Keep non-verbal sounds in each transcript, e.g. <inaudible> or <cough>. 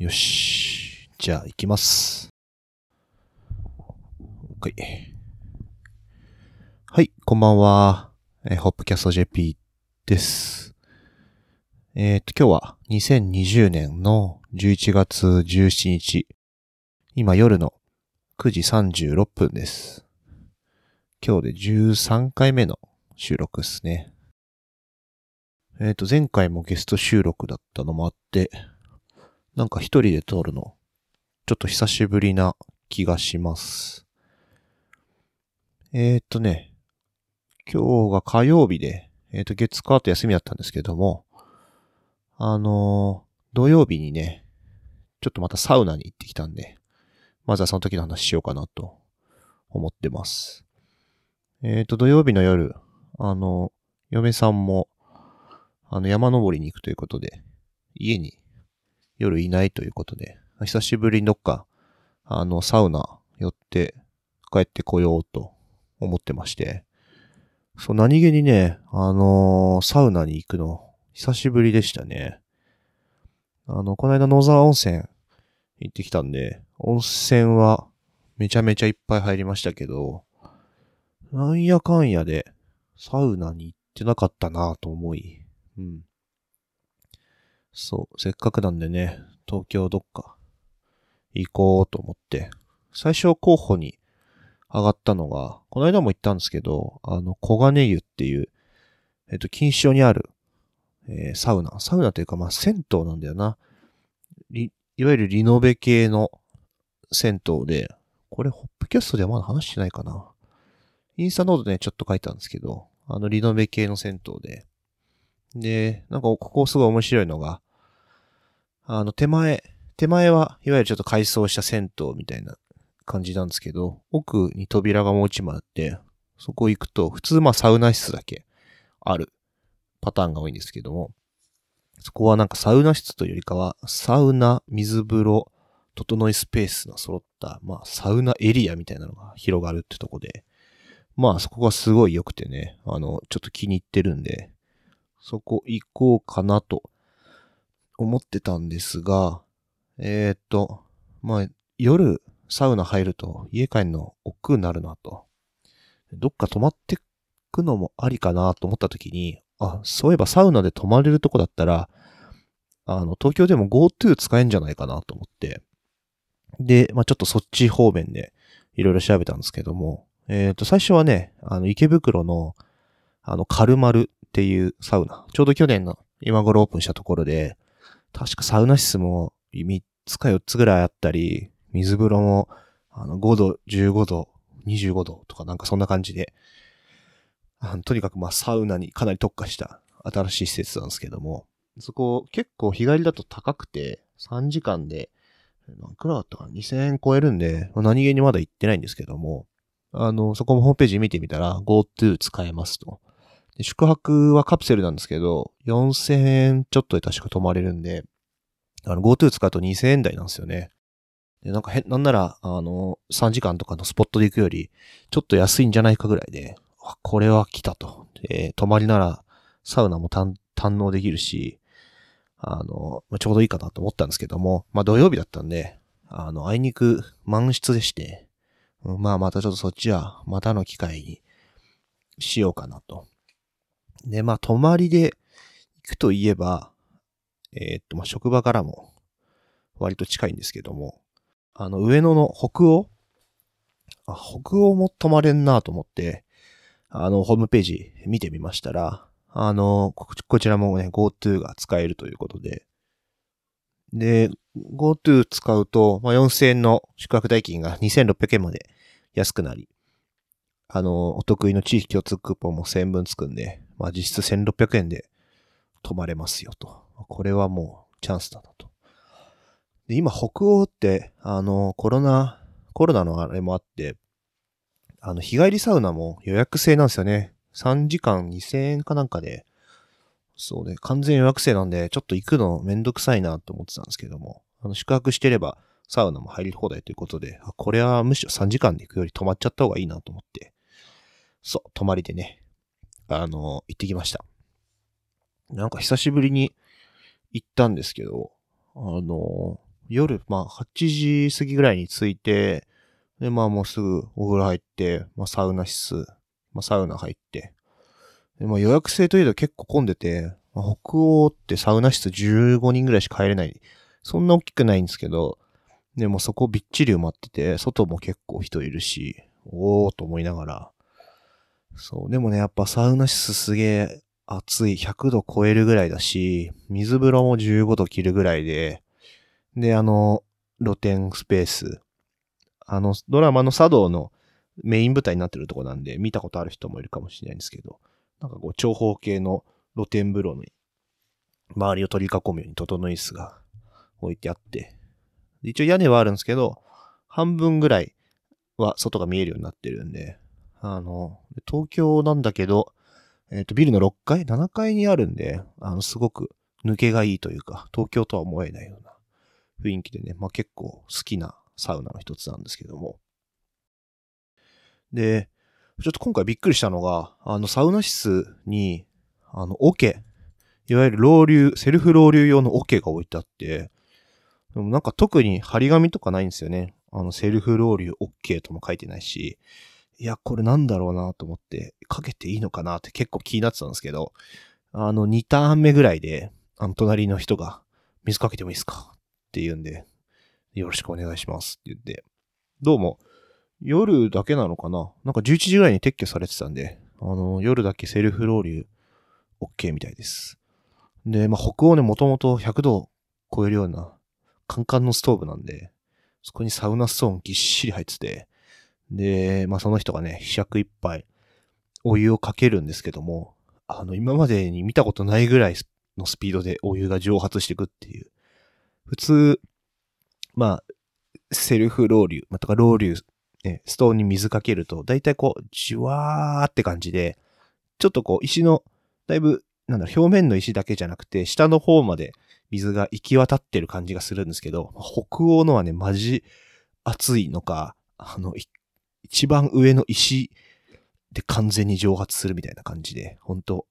よし。じゃあ、行きます。はい。はい、こんばんは。えーホップキャスト JP です。えっ、と、今日は2020年の11月17日。今夜の9時36分です。今日で13回目の収録ですね。えっ、と、前回もゲスト収録だったのもあって、なんか一人で撮るの、ちょっと久しぶりな気がします。えーっとね、今日が火曜日で、えーっと月火と休みだったんですけども、あのー土曜日にね、ちょっとまたサウナに行ってきたんで、まずはその時の話しようかなと思ってます。えっと土曜日の夜、あの、嫁さんも、あの山登りに行くということで、家に夜いないということで、久しぶりにどっか、あの、サウナ寄って帰ってこようと思ってまして、そう、何気にね、あのーサウナに行くの、久しぶりでしたね。あの、この間野沢温泉行ってきたんで、温泉はめちゃめちゃいっぱい入りましたけど、なんやかんやでサウナに行ってなかったなと思い、うん。そう、せっかくなんでね、東京どっか行こうと思って、最初候補に上がったのが、この間も言ったんですけど、あの、小金湯っていう、えっと、錦糸町にある、えーサウナ。サウナというか、まあ、銭湯なんだよな。いわゆるリノベ系の銭湯で、これ、ホップキャストではまだ話してないかな。インスタノートでね、ちょっと書いたんですけど、あの、リノベ系の銭湯で、で、なんかここすごい面白いのが、あの手前、手前はいわゆるちょっと改装した銭湯みたいな感じなんですけど、奥に扉がもう一枚あって、そこ行くと、普通まあサウナ室だけあるパターンが多いんですけども、そこはなんかサウナ室というよりかは、サウナ、水風呂、整いスペースが揃った、まあサウナエリアみたいなのが広がるってとこで、まあそこがすごい良くてね、あの、ちょっと気に入ってるんで、そこ行こうかなと思ってたんですが、えー、っと、まあ、夜サウナ入ると家帰るの億劫になるなと。どっか泊まってくのもありかなと思った時に、あ、そういえばサウナで泊まれるとこだったら、あの、東京でも GoTo 使えんじゃないかなと思って。で、まあちょっとそっち方面でいろいろ調べたんですけども、えー、と、最初はね、あの、池袋の、あの、カルマルっていうサウナ。ちょうど去年の今頃オープンしたところで、確かサウナ室も3つか4つぐらいあったり、水風呂もあの5度、15度、25度とかなんかそんな感じで、あのとにかくまあサウナにかなり特化した新しい施設なんですけども、そこ結構日帰りだと高くて3時間で、何くらいだったかな ?2000 円超えるんで、何気にまだ行ってないんですけども、あの、そこもホームページ見てみたら GoTo 使えますと。宿泊はカプセルなんですけど、4000円ちょっとで確か泊まれるんで、あの、GoTo 使うと2000円台なんですよね。で、なんか変、なんなら、あの、3時間とかのスポットで行くより、ちょっと安いんじゃないかぐらいで、あ、これは来たと。で、泊まりなら、サウナも堪能できるし、あの、まちょうどいいかなと思ったんですけども、まあ土曜日だったんで、あの、あいにく満室でして、まあまたちょっとそっちは、またの機会にしようかなと。で、まあ泊まりで行くといえば、えーっと、まあ職場からも割と近いんですけども、あの、上野の北欧？あ、北欧も泊まれんなと思って、あの、ホームページ見てみましたら、あの、こちらもね、GoTo が使えるということで、で、GoTo 使うと、まあ、4000円の宿泊代金が2600円まで安くなり、あの、お得意の地域共通クーポンも1000分つくんで、まあ、実質1600円で泊まれますよと。これはもうチャンスだなと。で今、北欧って、あの、コロナ、コロナのあれもあって、あの、日帰りサウナも予約制なんですよね。3時間2000円かなんかで、そうね、完全予約制なんで、ちょっと行くのめんどくさいなと思ってたんですけども、あの、宿泊してれば、サウナも入り放題ということで、これはむしろ3時間で行くより泊まっちゃった方がいいなと思って、そう、泊まりでね、あの、行ってきました。なんか久しぶりに行ったんですけど、あの、夜、まあ、8時過ぎぐらいに着いて、で、まあもうすぐお風呂入って、まあサウナ室、まあサウナ入って、でまあ予約制といえど結構混んでて、まあ、北欧ってサウナ室15人ぐらいしか入れない。そんな大きくないんですけど、でもそこびっちり埋まってて、外も結構人いるし、おーと思いながら。そう、でもね、やっぱサウナ室すげえ暑い、100度超えるぐらいだし、水風呂も15度切るぐらいで、で、あの、露天スペース。あの、ドラマの茶道のメイン舞台になってるとこなんで、見たことある人もいるかもしれないんですけど、なんかこう、長方形の露天風呂に、周りを取り囲むように整い椅子が置いてあって、一応屋根はあるんですけど、半分ぐらいは外が見えるようになってるんで、あの、東京なんだけど、えっ、ー、と、ビルの6階 ?7 階にあるんで、あの、すごく抜けがいいというか、東京とは思えないような雰囲気でね、まあ結構好きなサウナの一つなんですけども。で、ちょっと今回びっくりしたのが、あの、サウナ室に、あの、桶、いわゆるロウリュ、セルフロウリュ用の桶が置いてあって、でもなんか特に張り紙とかないんですよね。あの、セルフロウリュ OK とも書いてないし、いや、これなんだろうなと思って、かけていいのかなって結構気になってたんですけど、あの、2ターン目ぐらいで、あの、隣の人が、水かけてもいいですかって言うんで、よろしくお願いしますって言って、どうも、夜だけなのかな？なんか11時ぐらいに撤去されてたんで、あの、夜だけセルフロウリュ OK みたいです。で、まあ、北欧ね、もともと100度超えるような、カンカンのストーブなんで、そこにサウナストーンぎっしり入ってて、で、まあ、その人がね、ひしゃく一杯、お湯をかけるんですけども、あの、今までに見たことないぐらいのスピードでお湯が蒸発していくっていう。普通、まあ、セルフロウリュ、またかロウリュ、ね、ストーンに水かけると、だいたいこう、じわーって感じで、ちょっとこう、石の、だいぶ、なんだ表面の石だけじゃなくて、下の方まで水が行き渡ってる感じがするんですけど、北欧のはね、マジ熱いのか、あの、一一番上の石で完全に蒸発するみたいな感じで、ほんと、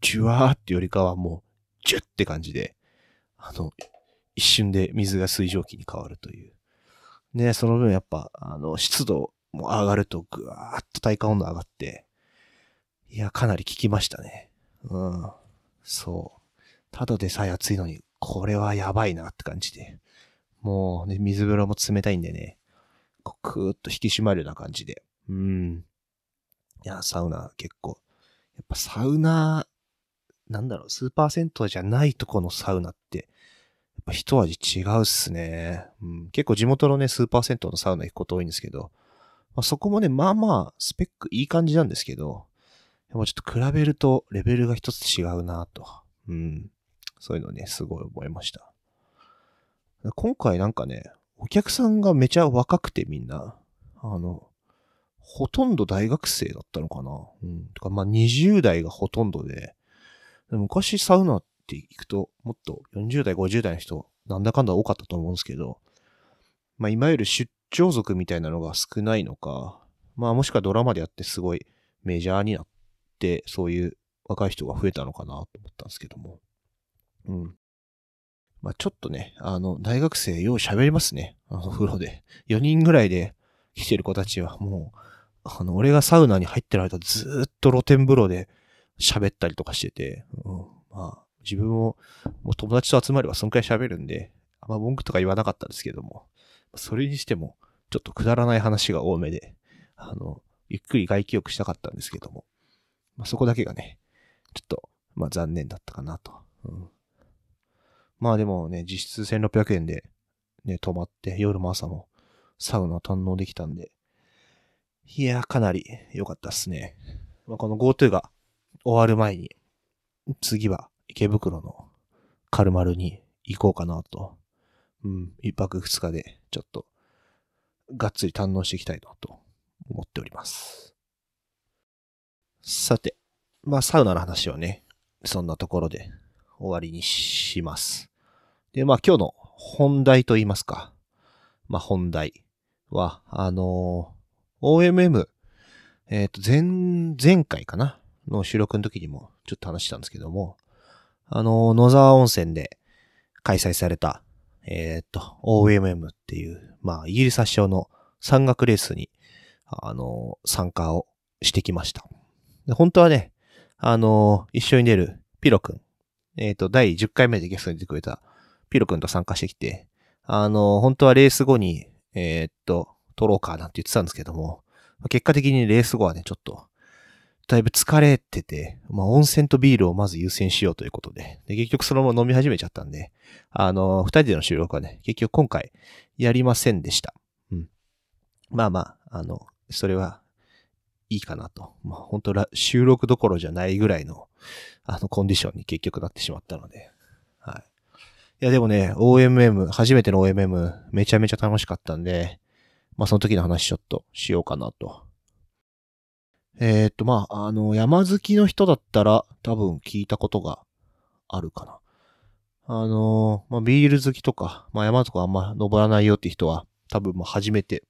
ジュワーってよりかはもう、ジュッって感じで、あの、一瞬で水が水蒸気に変わるという。ね、その分やっぱ、あの、湿度も上がるとぐわーっと体感温度上がって、いや、かなり効きましたね。うん。そう。ただでさえ暑いのに、これはやばいなって感じで。もうね、水風呂も冷たいんでね、こう、クーッと引き締まるような感じで。うん。いや、サウナ結構。やっぱサウナ、なんだろう、スーパー銭湯じゃないとこのサウナって、やっぱ一味違うっすね。うん、結構地元のね、スーパー銭湯のサウナ行くこと多いんですけど、まあ、そこもね、まあまあ、スペックいい感じなんですけど、でもちょっと比べるとレベルが一つ違うなと。うん。そういうのね、すごい思いました。今回なんかね、お客さんがめちゃ若くてみんな、あの、ほとんど大学生だったのかな。うん。とか、まあ、20代がほとんどで、昔サウナって行くと、もっと40代、50代の人、なんだかんだ多かったと思うんですけど、まあ、いわゆる出張族みたいなのが少ないのか、まあ、もしくはドラマでやってすごいメジャーになって、そういう若い人が増えたのかなと思ったんですけども。うん。まあ、ちょっとね、あの、大学生よう喋りますね。あの、風呂で。4人ぐらいで来てる子たちはもう、あの、俺がサウナに入ってる間ずっと露天風呂で喋ったりとかしてて、うん、まあ、自分も、もう友達と集まればそんくらい喋るんで、あんま文句とか言わなかったんですけども、それにしても、ちょっとくだらない話が多めで、あの、ゆっくり外気浴したかったんですけども、まあ、そこだけがね、ちょっと、まあ残念だったかなと。うん、まあでもね、実質1600円でね、泊まって夜も朝もサウナ堪能できたんで、いや、かなり良かったっすね。まあ、この GoTo が終わる前に、次は池袋のカルマルに行こうかなと。うん、一泊二日でちょっとがっつり堪能していきたいなと思っております。さて、まあサウナの話はね、そんなところで終わりにします。で、まあ今日の本題と言いますか。まあ本題は、あのー OMM、えっ、ー、と、前、前回かな？の収録の時にもちょっと話したんですけども、あの、野沢温泉で開催された、えっ、と、OMM っていう、まあ、イギリス発祥の山岳レースに、あの、参加をしてきました。で本当はね、あの、一緒に出るピロくん、えっ、と、第10回目でゲストに出てくれたピロくんと参加してきて、あの、本当はレース後に、えっと、撮ろうかなんて言ってたんですけども、結果的にレース後はね、ちょっと、だいぶ疲れてて、まあ、温泉とビールをまず優先しようということで、で、結局そのまま飲み始めちゃったんで、あの、二人での収録はね、結局今回やりませんでした。うん。まあまあ、あの、それはいいかなと。まあ本当ら収録どころじゃないぐらいの、あの、コンディションに結局なってしまったので、はい。いやでもね、OMM、初めての OMM、めちゃめちゃ楽しかったんで、まあその時の話ちょっとしようかなと。えー、っと、まあ、あの、山好きの人だったら多分聞いたことがあるかな。あの、まあ、ビール好きとか、まあ、山とかあんま登らないよって人は多分まあ初めて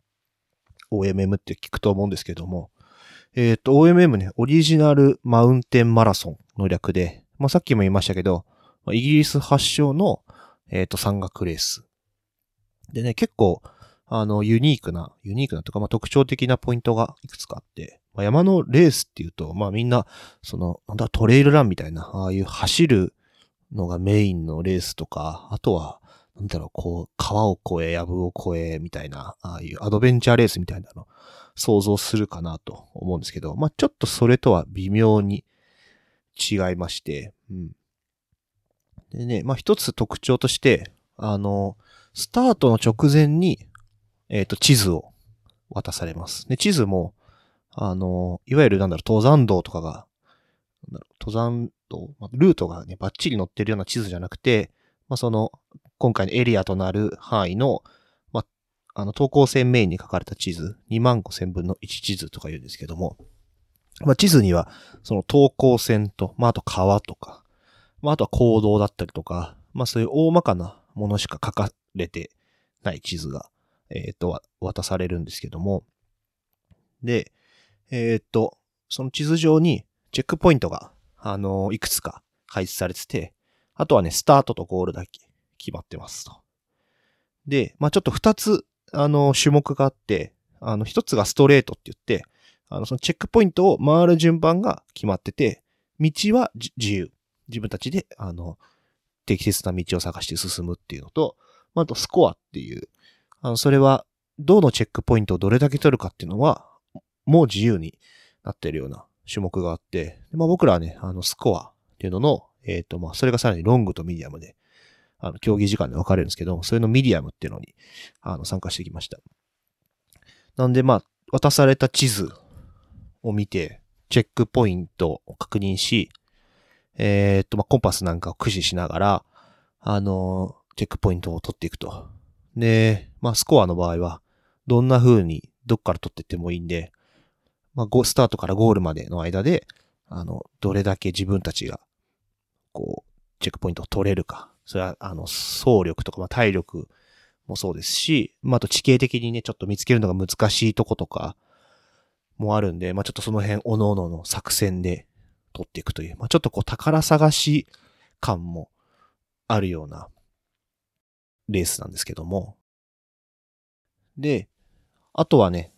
OMM って聞くと思うんですけども、えーっと、OMM ね、オリジナルマウンテンマラソンの略で、まあ、さっきも言いましたけど、イギリス発祥の、えーっと、山岳レース。でね、結構、あの、ユニークな、ユニークなとか、まあ、特徴的なポイントがいくつかあって、まあ、山のレースっていうと、まあ、みんな、その、なんだ、トレイルランみたいな、ああいう走るのがメインのレースとか、あとは、なんだろう、こう、川を越え、藪を越え、みたいな、ああいうアドベンチャーレースみたいなの、想像するかなと思うんですけど、まあ、ちょっとそれとは微妙に違いまして、うん。でね、まあ、一つ特徴として、あの、スタートの直前に、えっ、と、地図を渡されます。で、地図も、あの、いわゆるなんだろう、登山道とかが、登山道、ルートがね、バッチリ載ってるような地図じゃなくて、まあ、その、今回のエリアとなる範囲の、まあ、あの、等高線メインに書かれた地図、2万5千分の1地図とか言うんですけども、まあ、地図には、その等高線と、まあ、あと川とか、まあ、あとは行動だったりとか、まあ、そういう大まかなものしか書かれてない地図が、えっ、と、渡されるんですけども、で、えっ、と、その地図上にチェックポイントが、あのいくつか配置されてて、あとはね、スタートとゴールだけ決まってますと。で、まあちょっと二つ、あの種目があって、あの、一つがストレートって言って、あの、そのチェックポイントを回る順番が決まってて、道は自由。自分たちで、あの、適切な道を探して進むっていうのと、あ、とスコアっていう、あの、それは、どのチェックポイントをどれだけ取るかっていうのは、もう自由になってるような種目があって、まあ僕らはね、あの、スコアっていうのの、えっ、と、まあ、それがさらにロングとミディアムで、あの、競技時間で分かれるんですけど、それのミディアムっていうのに、あの、参加してきました。なんで、まあ、渡された地図を見て、チェックポイントを確認し、えっ、と、まあ、コンパスなんかを駆使しながら、あの、チェックポイントを取っていくと。で、まあ、スコアの場合は、どんな風に、どっから取ってってもいいんで、まあ、スタートからゴールまでの間で、あの、どれだけ自分たちが、こう、チェックポイントを取れるか。それは、あの、総力とか、まあ、体力もそうですし、まあ、あと地形的にね、ちょっと見つけるのが難しいとことか、もあるんで、まあ、ちょっとその辺、各々の作戦で取っていくという、まあ、ちょっとこう、宝探し感もあるようなレースなんですけども。で、あとはね、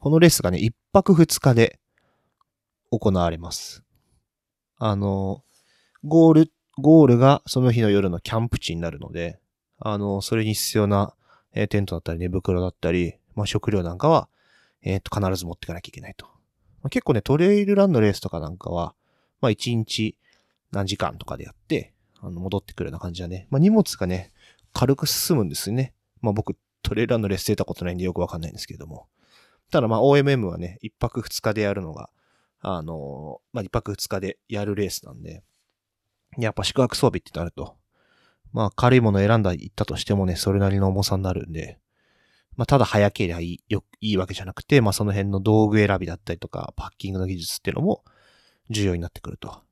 このレースがね、一泊二日で行われます。あの、ゴール、ゴールがその日の夜のキャンプ地になるので、あの、それに必要な、えーテントだったり寝袋だったり、まあ、食料なんかは、えっ、と、必ず持っていかなきゃいけないと。まあ、結構ね、トレイルランのレースとかなんかは、まあ、一日何時間とかでやって、あの、戻ってくるような感じだね。まあ、荷物がね、軽く進むんですよね。まあ、僕、トレイルランのレース出たことないんでよくわかんないんですけども。ただまあ OMM はね、一泊二日でやるのが、あのまあ一泊二日でやるレースなんで、やっぱ宿泊装備ってなると、まあ軽いもの選んだ行ったとしてもね、それなりの重さになるんで、まあただ早ければいい、よ、いいわけじゃなくて、まあその辺の道具選びだったりとか、パッキングの技術っていうのも重要になってくると。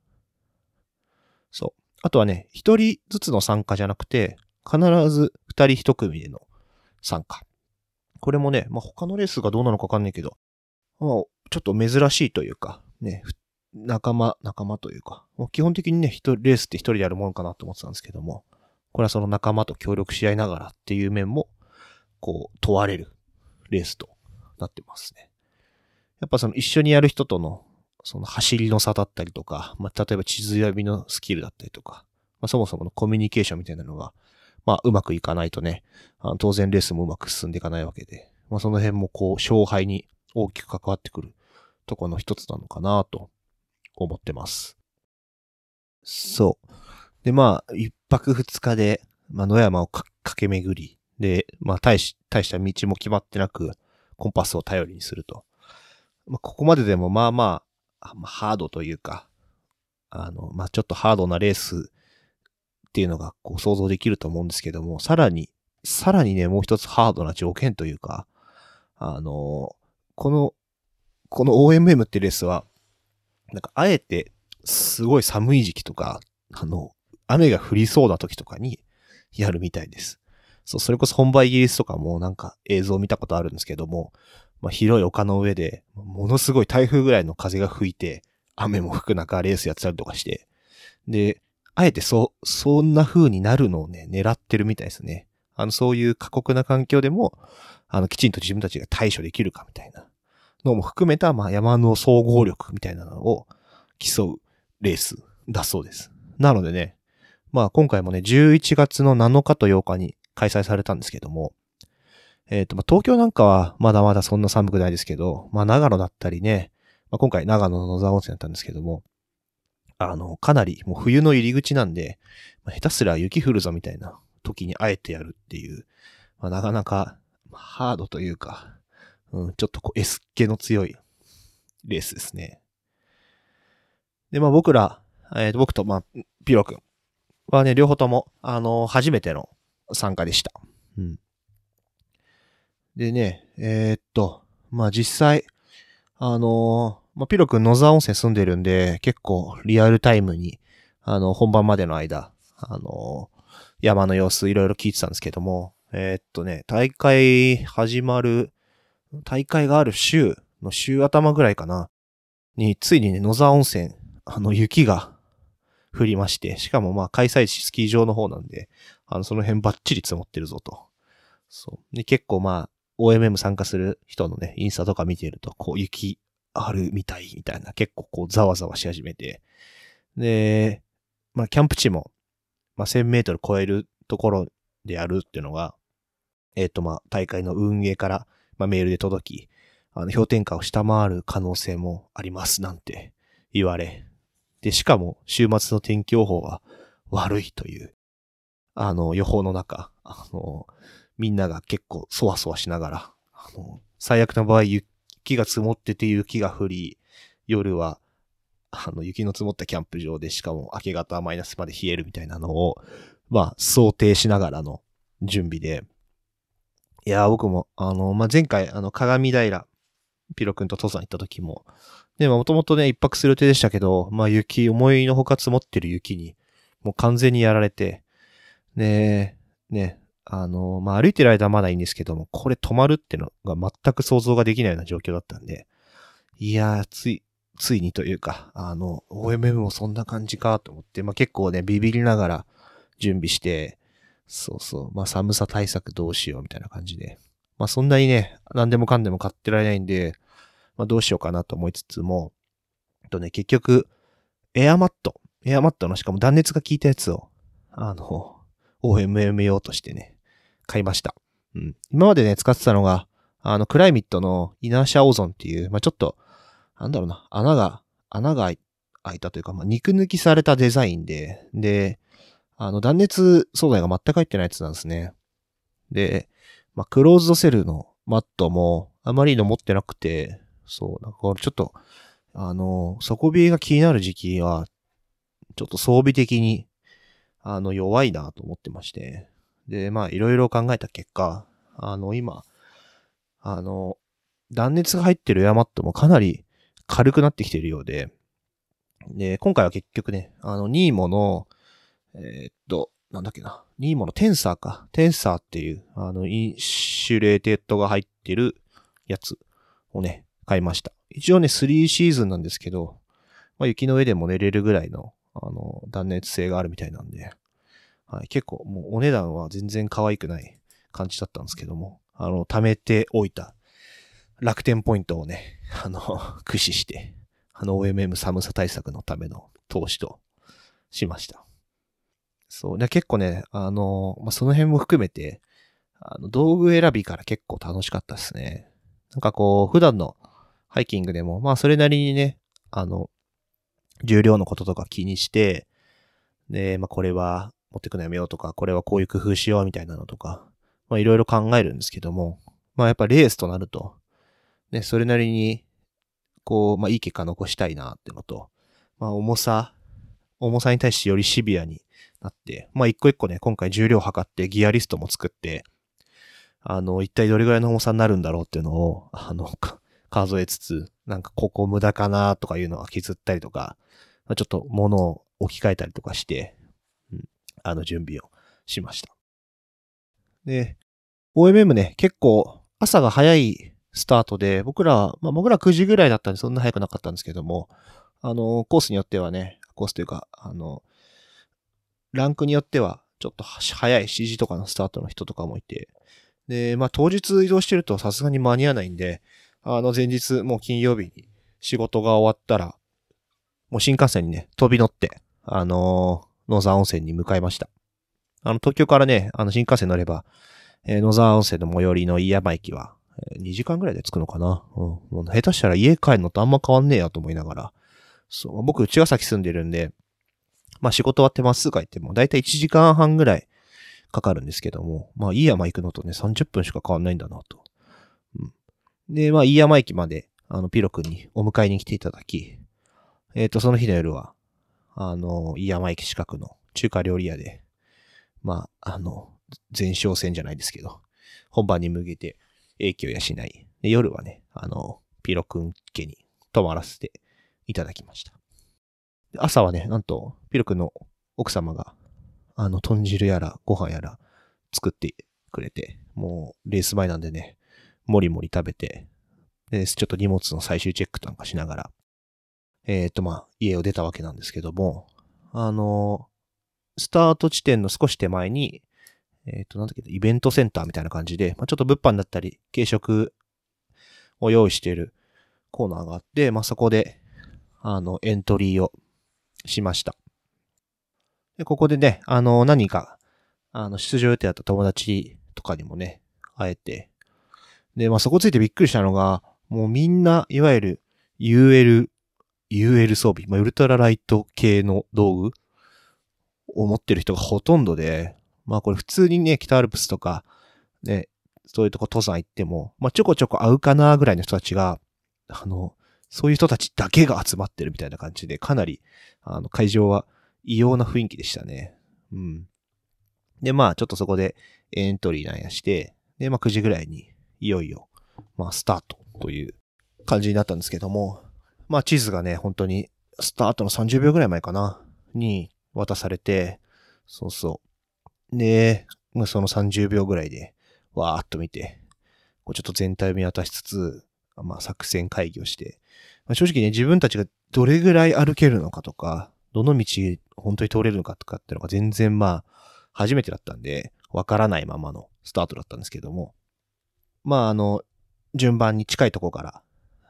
そう。あとはね、一人ずつの参加じゃなくて、必ず二人一組での参加。これもね、まあ、他のレースがどうなのかわかんないけど、まあ、ちょっと珍しいというか、ね、仲間、仲間というか、もう基本的にね、一人レースって一人でやるもんかなと思ってたんですけども、これはその仲間と協力し合いながらっていう面も、こう、問われるレースとなってますね。やっぱその一緒にやる人との、その走りの差だったりとか、まあ、例えば地図読みのスキルだったりとか、まあ、そもそものコミュニケーションみたいなのが、まあ、うまくいかないとね、あの当然レースもうまく進んでいかないわけで、まあ、その辺もこう、勝敗に大きく関わってくるとこの一つなのかなと思ってます。そう。で、まあ、一泊二日で、まあ、野山を駆け巡り、で、まあ、大し、大した道も決まってなく、コンパスを頼りにすると。まあ、ここまででも、ままあ、まあ、ハードというか、あの、まあ、ちょっとハードなレースっていうのが、こう、想像できると思うんですけども、さらに、さらにね、もう一つハードな条件というか、あの、この、この OMM ってレースは、なんか、あえて、すごい寒い時期とか、あの、雨が降りそうな時とかにやるみたいです。そう、それこそ本場イギリスとかもなんか映像見たことあるんですけども、まあ、広い丘の上で、ものすごい台風ぐらいの風が吹いて、雨も吹く中レースやってたりとかして、で、あえてそ、そんな風になるのをね、狙ってるみたいですね。あの、そういう過酷な環境でも、あの、きちんと自分たちが対処できるかみたいなのも含めた、まあ、山の総合力みたいなのを競うレースだそうです。なのでね、まあ今回もね、11月の7日と8日に開催されたんですけども、えっ、ー、と、まあ東京なんかはまだまだそんな寒くないですけど、まあ長野だったりね、まあ今回長野の野沢温泉だったんですけども、あの、かなりもう冬の入り口なんで、まあ、下手すら雪降るぞみたいな時にあえてやるっていう、まあ、なかなかハードというか、うん、ちょっとこう S 気の強いレースですね。で、まあ僕ら、えっー、僕と、まあ、ピロ君はね、両方とも、あの、初めての参加でした。うん。でね、えー、っと、まあ実際、あのー、まあ、ピロ君野沢温泉住んでるんで、結構リアルタイムに、あの、本番までの間、あの山の様子いろいろ聞いてたんですけども、えっとね、大会始まる、大会がある週の週頭ぐらいかな、に、ついにね、野沢温泉あの、雪が降りまして、しかもまあ開催地スキー場の方なんで、あの、その辺バッチリ積もってるぞと。そう。で、結構まあ、OMM 参加する人のね、インスタとか見てると、こう、雪あるみたいみたいな、結構こう、ざわざわし始めて。で、まあ、キャンプ地も、まあ、1000メートル超えるところでやるっていうのが、えっ、ー、と、まあ、大会の運営から、まあ、メールで届き、あの、氷点下を下回る可能性もありますなんて言われ、で、しかも週末の天気予報は悪いという、あの、予報の中、あの、みんなが結構そわそわしながら、あの、最悪な場合雪が積もってて雪が降り、夜は、あの、雪の積もったキャンプ場で、しかも明け方マイナスまで冷えるみたいなのを、まあ、想定しながらの準備で、いや、僕も、あの、まあ、前回、あの、鏡平、ピロ君と登山行った時も、で、もともとね、一泊する予定でしたけど、まあ雪、思いのほか積もってる雪に、もう完全にやられて、で、ね、あの、まあ歩いてる間はまだいいんですけども、これ止まるってのが全く想像ができないような状況だったんで、いやー、つい、ついにというか、あの、OMM もそんな感じかと思って、まあ結構ね、ビビりながら準備して、そうそう、まあ寒さ対策どうしようみたいな感じで。まあそんなにね、何でもかんでも買ってられないんで、まあ、どうしようかなと思いつつも、とね、結局、エアマット、エアマットのしかも断熱が効いたやつを、あの、OMM 用としてね、買いました。うん。今までね、使ってたのが、あの、クライミットのイナーシャオゾンっていう、まあ、ちょっと、なんだろうな、穴が、穴が開いたというか、まあ、肉抜きされたデザインで、で、あの、断熱素材が全く入ってないやつなんですね。で、まあ、クローズドセルのマットもあまりの持ってなくて、そう、なんかちょっと、あの、底冷えが気になる時期は、ちょっと装備的に、あの、弱いなと思ってまして。で、まあ、いろいろ考えた結果、あの、今、あの、断熱が入ってるエアマットもかなり軽くなってきているようで、で、今回は結局ね、あの、ニーモの、えー、っと、なんだっけな、ニーモのテンサーか。テンサーっていう、あの、インシュレーテッドが入ってるやつをね、買いました。一応ね、3シーズンなんですけど、まあ、雪の上でも寝れるぐらいの、あの、断熱性があるみたいなんで、はい、結構もうお値段は全然可愛くない感じだったんですけども、あの、貯めておいた楽天ポイントをね、<laughs> あの、<laughs> 駆使して、あの OMM 寒さ対策のための投資としました。そう。で結構ね、あの、まあ、その辺も含めて、あの、道具選びから結構楽しかったですね。なんかこう、普段のハイキングでも、まあそれなりにね、あの、重量のこととか気にして、で、まあこれは持ってくのやめようとか、これはこういう工夫しようみたいなのとか、まあいろいろ考えるんですけども、まあやっぱレースとなると、ね、それなりに、こう、まあいい結果残したいなっていうのと、まあ重さ、重さに対してよりシビアになって、まあ一個一個ね、今回重量測ってギアリストも作って、あの、一体どれぐらいの重さになるんだろうっていうのを、あの、数えつつ、なんかここ無駄かなとかいうのは削ったりとか、まあ、ちょっと物を置き換えたりとかして、あの準備をしました。で、OMM ね、結構朝が早いスタートで、僕ら、まあ僕ら9時ぐらいだったんでそんな早くなかったんですけども、あの、コースによってはね、コースというか、あの、ランクによっては、ちょっと早い7時とかのスタートの人とかもいて、で、まあ当日移動してるとさすがに間に合わないんで、あの前日、もう金曜日に仕事が終わったら、もう新幹線にね、飛び乗って、あのー、野沢温泉に向かいました。あの、東京からね、あの、新幹線乗れば、えー、野沢温泉の最寄りの飯山駅は、えー、2時間ぐらいで着くのかな。うん。もう下手したら家帰るのとあんま変わんねえやと思いながら。そう、僕、茅ヶ崎住んでるんで、まあ仕事終わってまっすぐ帰っても、だいたい1時間半ぐらいかかるんですけども、まあ飯山行くのとね、30分しか変わんないんだなと。うん。で、まあ、飯山駅まで、あの、ピロ君にお迎えに来ていただき、えっ、ー、と、その日の夜は、あの、飯山駅近くの中華料理屋で、まあ、あの、前哨戦じゃないですけど、本番に向けて影響やしない。で、夜はね、あの、ピロ君家に泊まらせていただきました。朝はね、なんと、ピロ君の奥様が、あの、豚汁やらご飯やら作ってくれて、もうレース前なんでね、もりもり食べて、で、ちょっと荷物の最終チェックなんかしながら、えっ、ー、と、まあ、家を出たわけなんですけども、あの、スタート地点の少し手前に、えっ、ー、と、なんだっけ、イベントセンターみたいな感じで、まあ、ちょっと物販だったり、軽食を用意しているコーナーがあって、まあ、そこで、あの、エントリーをしました。で、ここでね、あの、何か、あの、出場予定だった友達とかにもね、会えて、で、まあそこついてびっくりしたのが、もうみんな、いわゆる UL、UL 装備、まあウルトラライト系の道具を持ってる人がほとんどで、まあこれ普通にね、北アルプスとか、ね、そういうとこ登山行っても、まあちょこちょこ会うかなぐらいの人たちが、あの、そういう人たちだけが集まってるみたいな感じで、かなり、あの、会場は異様な雰囲気でしたね。うん。で、まあ、ちょっとそこでエントリーなんやして、で、まあ9時ぐらいに、いよいよ、まあ、スタートという感じになったんですけども、まあ、地図がね、本当に、スタートの30秒ぐらい前かな、に渡されて、そうそう。で、その30秒ぐらいで、わーっと見て、こうちょっと全体を見渡しつつ、まあ、作戦会議をして、まあ、正直ね、自分たちがどれぐらい歩けるのかとか、どの道本当に通れるのかとかっていうのが全然まあ、初めてだったんで、わからないままのスタートだったんですけども、まあ、あの、順番に近いとこから、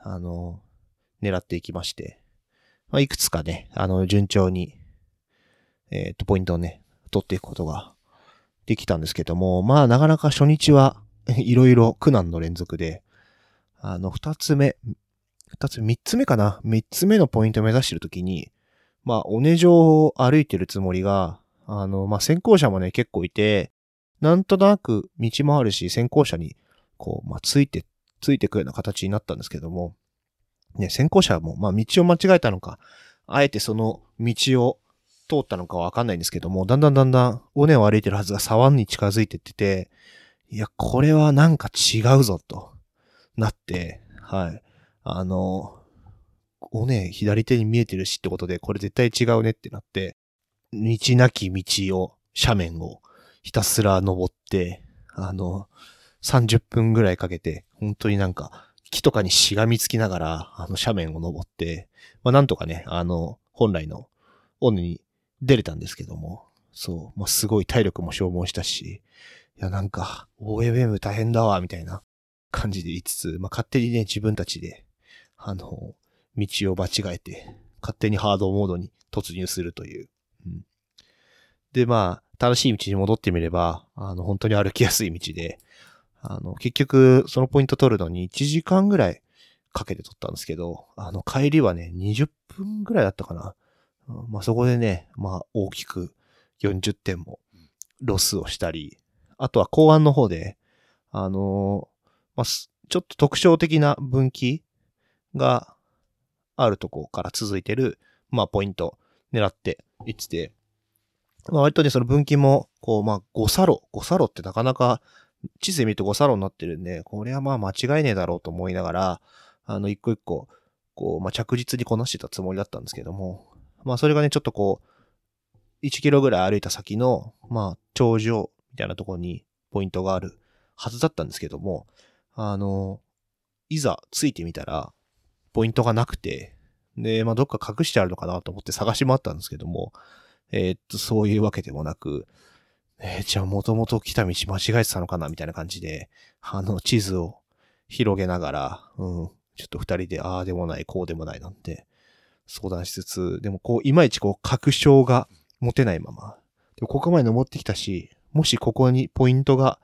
あの、狙っていきまして、まあ、いくつかね、あの、順調に、えっ、ー、と、ポイントをね、取っていくことができたんですけども、まあ、なかなか初日は <laughs> いろいろ苦難の連続で、あの、二つ目、二つ、三つ目かな？三つ目のポイントを目指してるときに、まあ、尾根上を歩いてるつもりが、あの、まあ、先行者もね、結構いて、なんとなく道もあるし、先行者にこう、まあ、ついて、ついてくるような形になったんですけども、ね、先行者も、まあ、道を間違えたのか、あえてその道を通ったのかわかんないんですけども、だんだんだんだん、尾根を歩いてるはずが沢に近づいてってて、いや、これはなんか違うぞ、と、なって、はい。あの、尾根左手に見えてるしってことで、これ絶対違うねってなって、道なき道を、斜面をひたすら登って、あの、30分ぐらいかけて、本当になんか、木とかにしがみつきながら、あの斜面を登って、まあなんとかね、あの、本来の尾根に出れたんですけども、そう、まあ、すごい体力も消耗したし、いや、なんか、OFM 大変だわ、みたいな感じで言いつつ、まあ、勝手にね、自分たちで、あの、道を間違えて、勝手にハードモードに突入するという。うん、で、まあ、正しい道に戻ってみれば、あの、本当に歩きやすい道で、あの、結局、そのポイント取るのに1時間ぐらいかけて取ったんですけど、あの、帰りはね、20分ぐらいだったかな。まあ、そこでね、まあ、大きく40点もロスをしたり、あとは後半の方で、あのまあ、ちょっと特徴的な分岐があるとこから続いてる、まあ、ポイント狙っていってて、まあ、割とね、その分岐も、こう、まあ、5サロ、5サロってなかなか、地図で見ると5サロンになってるんで、これはまあ間違いねえだろうと思いながら、あの、一個一個、こう、まあ、着実にこなしてたつもりだったんですけども、まあ、それがね、ちょっとこう、1キロぐらい歩いた先の、まあ、頂上みたいなところにポイントがあるはずだったんですけども、あの、いざついてみたら、ポイントがなくて、で、まあ、どっか隠してあるのかなと思って探し回ったんですけども、えー、っと、そういうわけでもなく、えー、じゃあもともと来た道間違えてたのかなみたいな感じで、あの、地図を広げながら、うん、ちょっと二人で、ああでもない、こうでもないなんて、相談しつつ、でもこう、いまいちこう、確証が持てないまま、でここまで登ってきたし、もしここにポイントが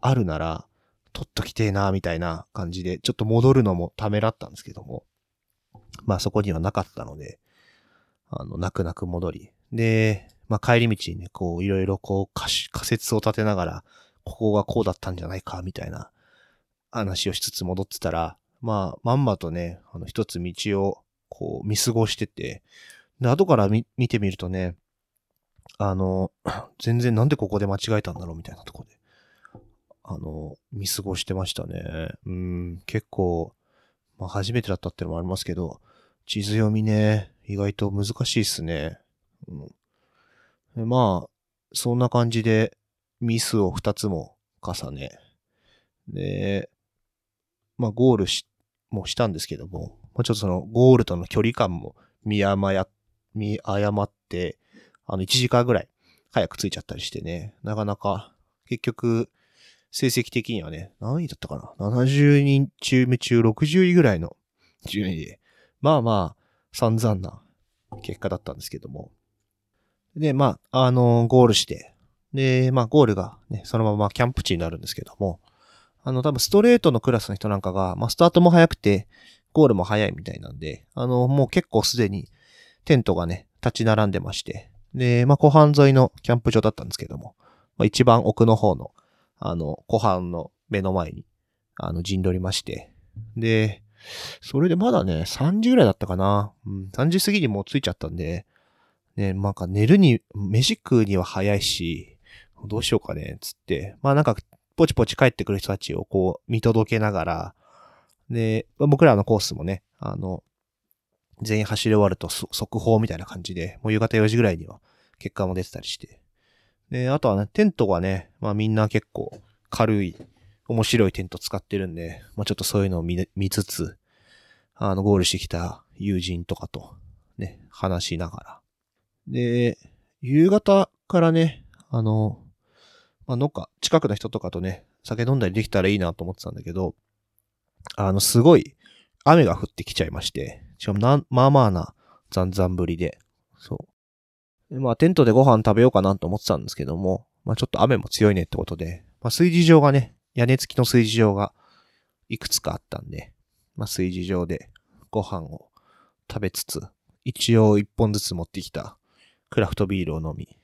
あるなら、取っときてえな、みたいな感じで、ちょっと戻るのもためらったんですけども、まあそこにはなかったので、あの、泣く泣く戻り。で、まあ帰り道にね、こう、いろいろこう仮、仮説を立てながら、ここがこうだったんじゃないか、みたいな話をしつつ戻ってたら、まあ、まんまとね、あの、一つ道を、こう、見過ごしてて、で、後から見、見てみるとね、あの、<clears throat> 全然なんでここで間違えたんだろうみたいなとこで、あの、見過ごしてましたね。うん、結構、まあ初めてだったってのもありますけど、地図読みね、意外と難しいっすね。うん、まあ、そんな感じでミスを二つも重ね。で、まあゴールし、もしたんですけども、まあ、ちょっとそのゴールとの距離感も見誤や、見誤って、あの1時間ぐらい早く着いちゃったりしてね、なかなか結局成績的にはね、何位だったかな ?70 人中目中60位ぐらいの順位で、まあまあ散々な結果だったんですけども。で、まあ、あの、ゴールして、で、まあ、ゴールがね、そのままキャンプ地になるんですけども、あの、多分ストレートのクラスの人なんかが、まあ、スタートも早くて、ゴールも早いみたいなんで、あの、もう結構すでにテントがね、立ち並んでまして、で、まあ、湖畔沿いのキャンプ場だったんですけども、まあ、一番奥の方の、あの、湖畔の目の前に、あの、陣取りまして、で、それでまだね、3時ぐらいだったかな。うん、3時過ぎにもう着いちゃったんで、ね、なんか寝るに、飯食うには早いし、どうしようかね、つって、まあなんかポチポチ帰ってくる人たちをこう見届けながら、で、僕らのコースもね、あの、全員走り終わると速報みたいな感じで、もう夕方4時ぐらいには結果も出てたりして。で、あとはね、テントがね、まあみんな結構軽い、面白いテント使ってるんで、まあちょっとそういうのを見見つつ、あの、ゴールしてきた友人とかと、ね、話しながら。で、夕方からね、あの、まあ、のか、近くの人とかとね、酒飲んだりできたらいいなと思ってたんだけど、あの、すごい雨が降ってきちゃいまして、しかもな、まあまあな残々ぶりで、そう。まあ、テントでご飯食べようかなと思ってたんですけども、まあちょっと雨も強いねってことで、まあ炊事場がね、屋根付きの炊事場がいくつかあったんで、まあ炊事場でご飯を食べつつ、一応一本ずつ持ってきたクラフトビールを飲み、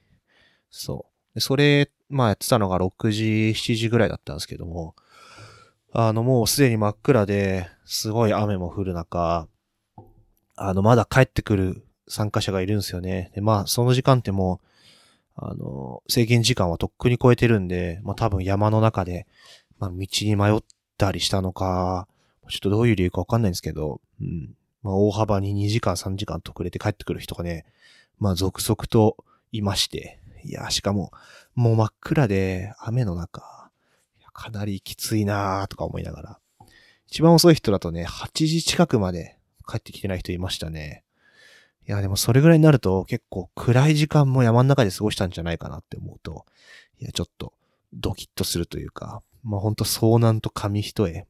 そう。それまあやってたのが6時、7時ぐらいだったんですけども、あのもうすでに真っ暗で、すごい雨も降る中、あのまだ帰ってくる参加者がいるんですよね。で、まあその時間ってもう、あの、制限時間はとっくに超えてるんで、まあ多分山の中で、まあ道に迷ったりしたのか、ちょっとどういう理由かわかんないんですけど、うん。まあ大幅に2時間3時間と遅れて帰ってくる人がね、まあ続々といまして、いや、しかも、もう真っ暗で、雨の中、かなりきついなーとか思いながら。一番遅い人だとね、8時近くまで帰ってきてない人いましたね。いや、でもそれぐらいになると結構暗い時間も山の中で過ごしたんじゃないかなって思うと、いや、ちょっとドキッとするというか、まあほんと遭難と紙一重。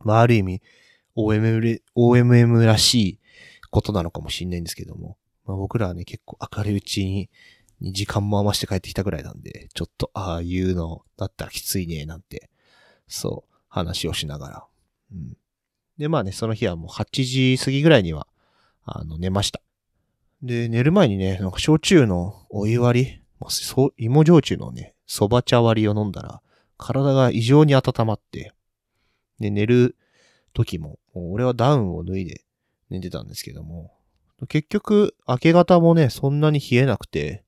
まあある意味、OMM, OMM らしいことなのかもしれないんですけども、まあ僕らはね、結構明るいうちに、に時間も余して帰ってきたぐらいなんで、ちょっと、ああいうのだったらきついね、なんて、そう、話をしながら。うん。で、まあね、その日はもう8時過ぎぐらいには、あの、寝ました。で、寝る前にね、なんか焼酎のお湯割り、まあ、そ芋焼酎のね、蕎麦茶割りを飲んだら、体が異常に温まって、で、寝る時も、も俺はダウンを脱いで寝てたんですけども、結局、明け方もね、そんなに冷えなくて、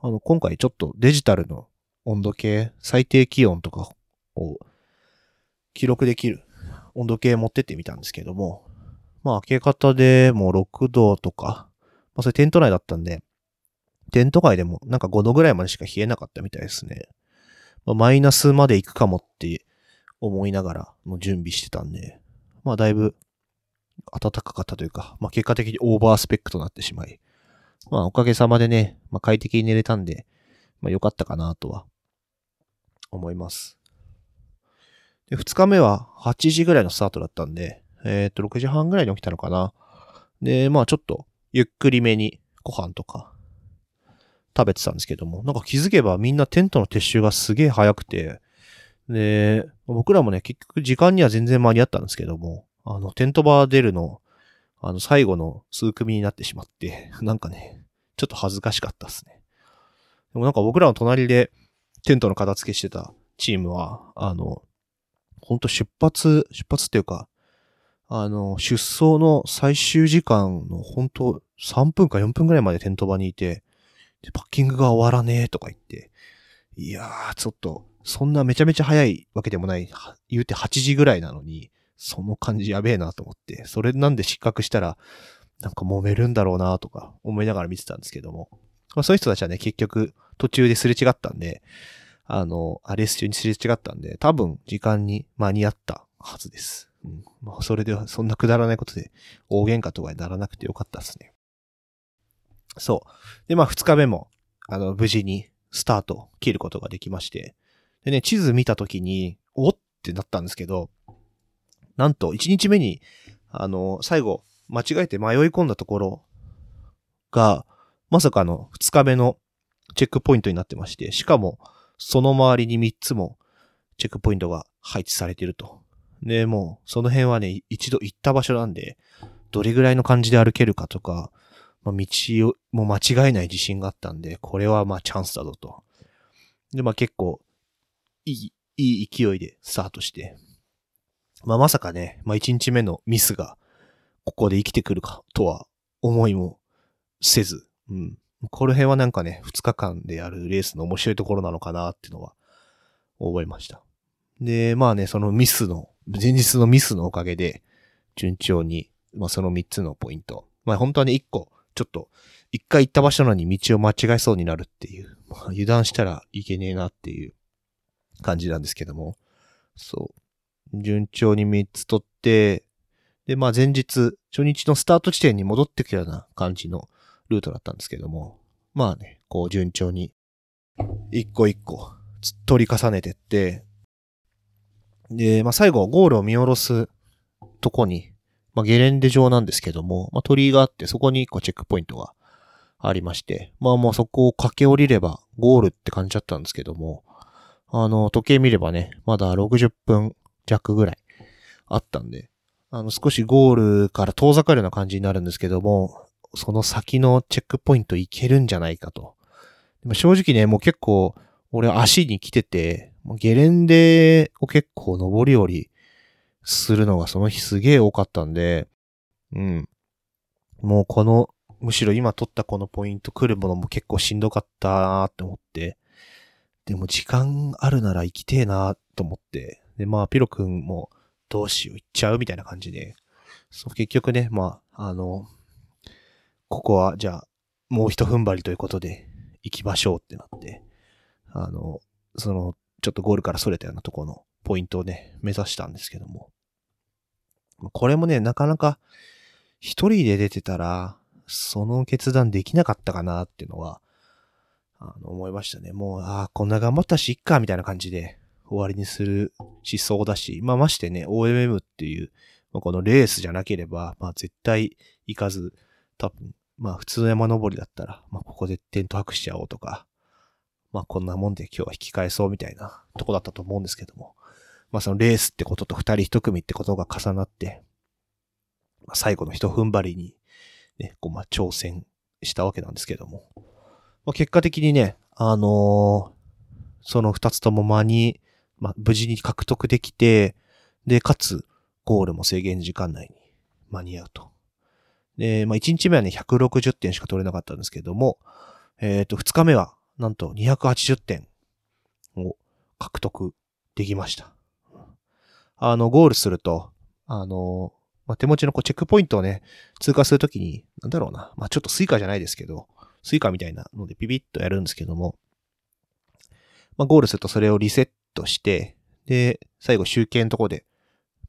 あの、今回ちょっとデジタルの温度計、最低気温とかを記録できる温度計持ってってみたんですけども、まあ明け方でもう6度とか、まあ、それテント内だったんで、テント外でもなんか5度ぐらいまでしか冷えなかったみたいですね。まあ、マイナスまで行くかもって思いながらも準備してたんで、まあだいぶ暖かかったというか、まあ結果的にオーバースペックとなってしまい、まあおかげさまでね、まあ快適に寝れたんで、まあ良かったかなとは思います。で、2日目は8時ぐらいのスタートだったんで、えっ、と6時半ぐらいに起きたのかな。で、まあちょっとゆっくりめにご飯とか食べてたんですけども、なんか気づけばみんなテントの撤収がすげえ早くて、で、僕らもね、結局時間には全然間に合ったんですけども、あの、テントバー出るの、あの、最後の数組になってしまって、<laughs> なんかね、ちょっと恥ずかしかったですね。でもなんか僕らの隣でテントの片付けしてたチームは、あの、ほんと出発、出発っていうか、あの、出走の最終時間の本当3分か4分くらいまでテント場にいて、で、パッキングが終わらねえとか言って、いやー、ちょっと、そんなめちゃめちゃ早いわけでもない、言うて8時ぐらいなのに、その感じやべえなと思って、それなんで失格したら、なんか揉めるんだろうなとか思いながら見てたんですけども、まあそういう人たちはね、結局途中ですれ違ったんで、あの、アレース中にすれ違ったんで、多分時間に間に合ったはずです。うん。まあ、それでは、そんなくだらないことで、大喧嘩とかにならなくてよかったですね。そう。で、まあ、二日目も、あの、無事にスタート切ることができまして。でね、地図見たときに、おってなったんですけど、なんと、一日目に、あの、最後、間違えて迷い込んだところが、まさかの二日目のチェックポイントになってまして、しかも、その周りに三つもチェックポイントが配置されているとで、もう、その辺はね、一度行った場所なんで、どれぐらいの感じで歩けるかとか、まあ、道を、もう間違えない自信があったんで、これはまあチャンスだぞと。で、まあ結構、いい、いい勢いでスタートして。まあまさかね、まあ一日目のミスが、ここで生きてくるかとは思いもせず、うん。この辺はなんかね、二日間でやるレースの面白いところなのかなっていうのは、覚えました。で、まあね、そのミスの前日のミスのおかげで、順調に、まあその3つのポイント。まあ本当はね、1個、ちょっと、一回行った場所なのに道を間違えそうになるっていう、まあ、油断したらいけねえなっていう感じなんですけども、そう。順調に3つ取って、で、まあ前日、初日のスタート地点に戻ってくるような感じのルートだったんですけども、まあね、こう順調に、一個一個、取り重ねてって、で、まあ、最後、ゴールを見下ろすとこに、まあ、ゲレンデ上なんですけども、まあ、鳥居があって、そこに一個チェックポイントがありまして、まあもうそこを駆け下りればゴールって感じだったんですけども、あの、時計見ればね、まだ60分弱ぐらいあったんで、あの、少しゴールから遠ざかるような感じになるんですけども、その先のチェックポイントいけるんじゃないかと。でも正直ね、もう結構、俺足に来てて、ゲレンデを結構登り降りするのがその日すげえ多かったんで、うん。もうこの、むしろ今取ったこのポイント来るものも結構しんどかったなって思って、でも時間あるなら行きてえなと思って、で、まあピロ君もどうしよう行っちゃうみたいな感じで、そう結局ね、まあ、あの、ここはじゃあもう一踏ん張りということで行きましょうってなって、あの、そのちょっとゴールから逸れたようなところのポイントをね、目指したんですけども。これもね、なかなか一人で出てたら、その決断できなかったかなっていうのは、あの、思いましたね。もう、ああ、こんな頑張ったし、いっか、みたいな感じで終わりにする思想だし、まあましてね、OMM っていう、まあ、このレースじゃなければ、まあ絶対行かず、多分、まあ普通の山登りだったら、まあここでテント泊しちゃおうとか、まあこんなもんで今日は引き返そうみたいなとこだったと思うんですけども、まあそのレースってことと二人一組ってことが重なって、まあ最後の一踏ん張りに、ね、こうま挑戦したわけなんですけども、まあ結果的にね、あのー、その二つとも間に、まあ無事に獲得できて、で、かつ、ゴールも制限時間内に間に合うと。で、まあ1日目はね、160点しか取れなかったんですけども、えっ、ー、と、2日目はなんと280点を獲得できました。あの、ゴールすると、あの、まあ、手持ちのこうチェックポイントをね、通過するときに、なんだろうな、まあ、ちょっとスイカじゃないですけど、スイカみたいなのでピピッとやるんですけども、まあ、ゴールするとそれをリセットして、で、最後集計のとこで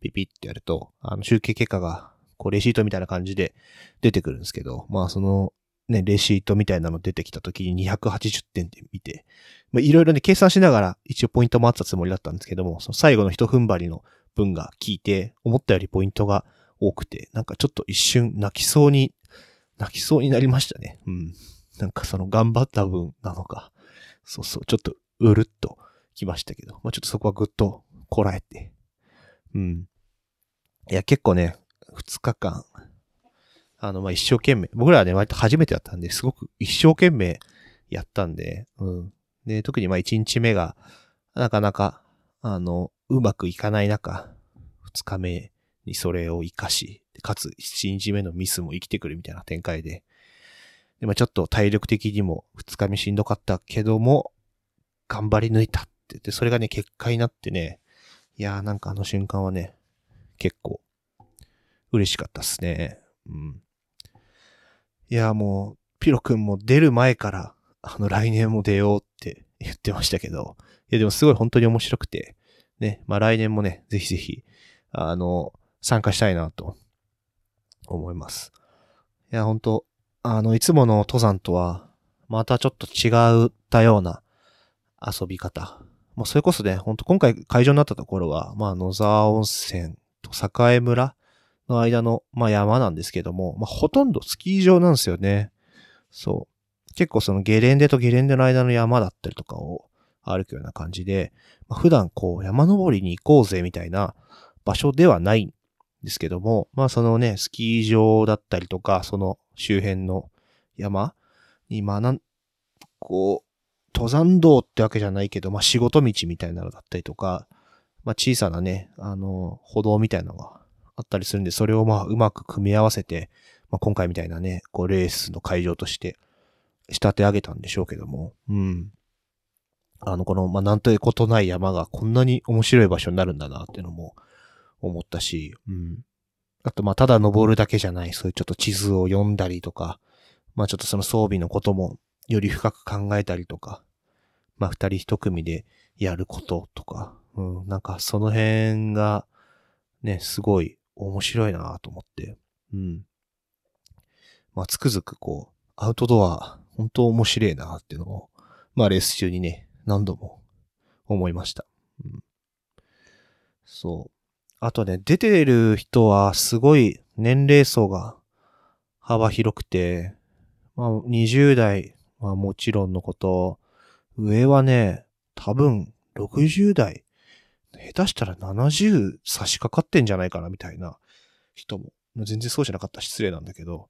ピピッてやると、あの集計結果が、こうレシートみたいな感じで出てくるんですけど、まあそのね、レシートみたいなの出てきた時に280点で見て、まあ、いろいろね、計算しながら一応ポイントもあったつもりだったんですけども、その最後の一踏ん張りの分が効いて、思ったよりポイントが多くて、なんかちょっと一瞬泣きそうに、泣きそうになりましたね。うん。なんかその頑張った分なのか、そうそう、ちょっとうるっときましたけど、まあちょっとそこはぐっとこらえて、うん。いや、結構ね、二日間、あの、ま、一生懸命、僕らはね、割と初めてだったんで、すごく一生懸命やったんで、うん。で、特にま、一日目が、なかなか、あの、うまくいかない中、二日目にそれを活かし、かつ一日目のミスも生きてくるみたいな展開で、で、まあ、ちょっと体力的にも二日目しんどかったけども、頑張り抜いたって、それがね、結果になってね、いやーなんかあの瞬間はね、結構、嬉しかったっすね。うん。いやー、もう、ピロ君も出る前から、あの、来年も出ようって <laughs> 言ってましたけど、いや、でもすごい本当に面白くて、ね、まあ来年もね、ぜひぜひ、あの、参加したいなと思います。いや、本当あの、いつもの登山とは、またちょっと違ったような遊び方。もうそれこそね、ほんと今回会場になったところは、まあ野沢温泉と栄村の間の、まあ、山なんですけども、まあ、ほとんどスキー場なんですよね。そう。結構そのゲレンデとゲレンデの間の山だったりとかを歩くような感じで、まあ、普段こう山登りに行こうぜみたいな場所ではないんですけども、まあそのね、スキー場だったりとか、その周辺の山に、まあなん、こう、登山道ってわけじゃないけど、まあ仕事道みたいなのだったりとか、まあ小さなね、あの、歩道みたいなのがあったりするんで、それをまあうまく組み合わせて、まあ今回みたいなね、こうレースの会場として仕立て上げたんでしょうけども、うん。あの、この、まあなんということない山がこんなに面白い場所になるんだなっていうのも思ったし、うん。あとまただ登るだけじゃない、そういうちょっと地図を読んだりとか、まあちょっとその装備のこともより深く考えたりとか、まあ二人一組でやることとか、うん、なんかその辺がね、すごい面白いなと思って。うん。まあ、つくづくこう、アウトドア、本当面白いなっていうのを、まあ、レース中にね、何度も思いました。うん。そう。あとね、出てる人はすごい年齢層が幅広くて、まあ、20代はもちろんのこと、上はね、多分60代下手したら70差し掛かってんじゃないかなみたいな人も、全然そうじゃなかった失礼なんだけど、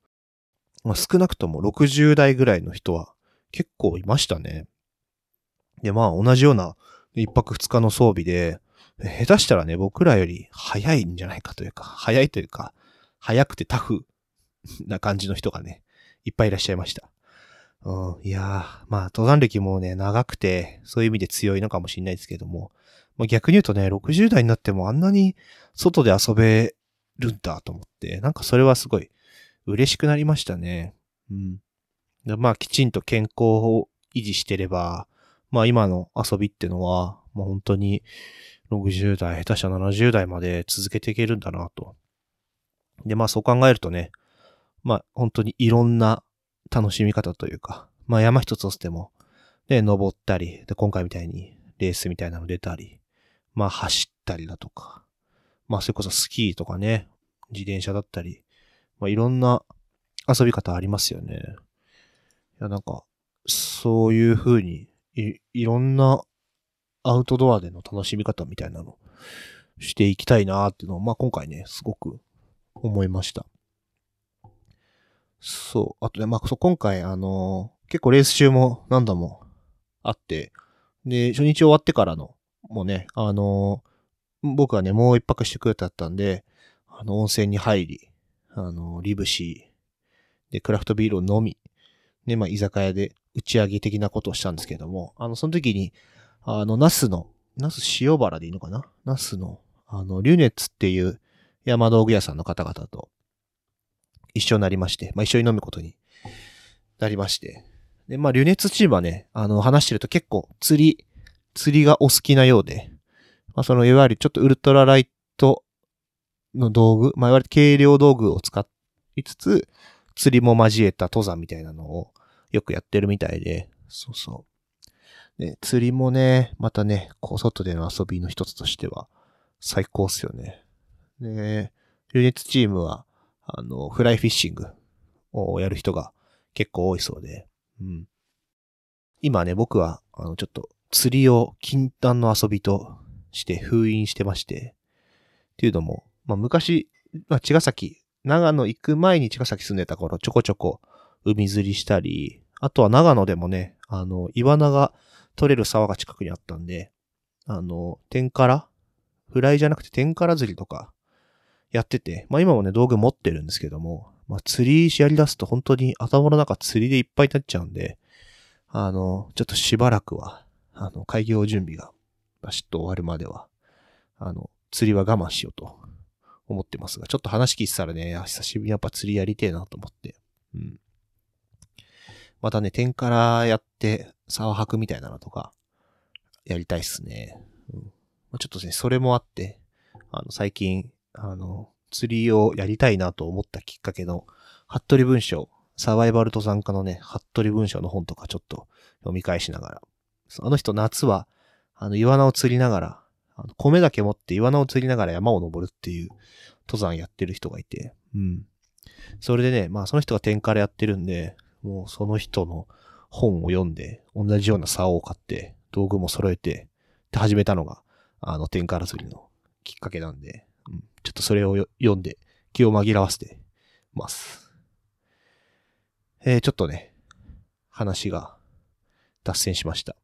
まあ、少なくとも60代ぐらいの人は結構いましたね。で、まあ同じような一泊二日の装備で、下手したらね、僕らより早いんじゃないかというか、早いというか、早くてタフな感じの人がね、いっぱいいらっしゃいました。うん、いやー、まあ登山歴もね、長くて、そういう意味で強いのかもしれないですけども、まあ、逆に言うとね、60代になってもあんなに外で遊べるんだと思って、なんかそれはすごい嬉しくなりましたね。うん。でまあきちんと健康を維持してれば、まあ今の遊びってのは、まあ本当に60代、下手したら70代まで続けていけるんだなと。で、まあそう考えるとね、まあ本当にいろんな楽しみ方というか、まあ山一つとしても、で、登ったり、で、今回みたいにレースみたいなの出たり、まあ走ったりだとか、まあそれこそスキーとかね、自転車だったり、まあいろんな遊び方ありますよね。いや、なんか、そういう風にい、いろんなアウトドアでの楽しみ方みたいなのしていきたいなーっていうのを、まあ今回ね、すごく思いました。そう。あとね、まあ、そう、今回、あのー、結構レース中も何度もあって、で、初日終わってからの、もうね、あのー、僕はね、もう一泊してくれたったんで、あの、温泉に入り、あのー、リブシー、で、クラフトビールを飲み、で、まあ、居酒屋で打ち上げ的なことをしたんですけども、あの、その時に、あの、ナスの、ナス塩原でいいのかな？ナスの、あの、リュネッツっていう山道具屋さんの方々と一緒になりまして、まあ、一緒に飲むことになりまして、で、まあ、リュネツチームはね、あの、話してると結構釣り、釣りがお好きなようで、まあ、その、いわゆるちょっとウルトラライトの道具、まあ、いわゆる軽量道具を使いつつ、釣りも交えた登山みたいなのをよくやってるみたいで、そうそう。で、釣りもね、またね、こう、外での遊びの一つとしては、最高っすよね。で、リュネッツチームは、あの、フライフィッシングをやる人が結構多いそうで、うん。今ね、僕は、あの、ちょっと釣りを禁断の遊びとして封印してまして、っていうのも、まあ昔、まあ、茅ヶ崎、長野行く前に茅ヶ崎住んでた頃、ちょこちょこ海釣りしたり、あとは長野でもね、あの、イワナが取れる沢が近くにあったんで、あの、天からフライじゃなくて天から釣りとかやってて、まあ今もね、道具持ってるんですけども、まあ釣りやり出すと本当に頭の中釣りでいっぱいになっちゃうんで、あの、ちょっとしばらくは、あの、開業準備がバシッと終わるまでは、あの、釣りは我慢しようと思ってますが、ちょっと話聞いてたらね、久しぶりにやっぱ釣りやりてえなと思って、うん。またね、天からやって、沢吐くみたいなのとか、やりたいっすね。うん、ま、ちょっとね、それもあって、あの、最近、あの、釣りをやりたいなと思ったきっかけの、服部文章、サバイバル登山家のね、服部文章の本とかちょっと読み返しながら、あの人夏は、あの、イワナを釣りながら、あの米だけ持ってイワナを釣りながら山を登るっていう登山やってる人がいて、うん。それでね、まあその人が天からやってるんで、もうその人の本を読んで、同じような竿を買って、道具も揃えて、で始めたのが、あの、天から釣りのきっかけなんで、ちょっとそれを読んで気を紛らわせてます。えー、ちょっとね、話が脱線しました。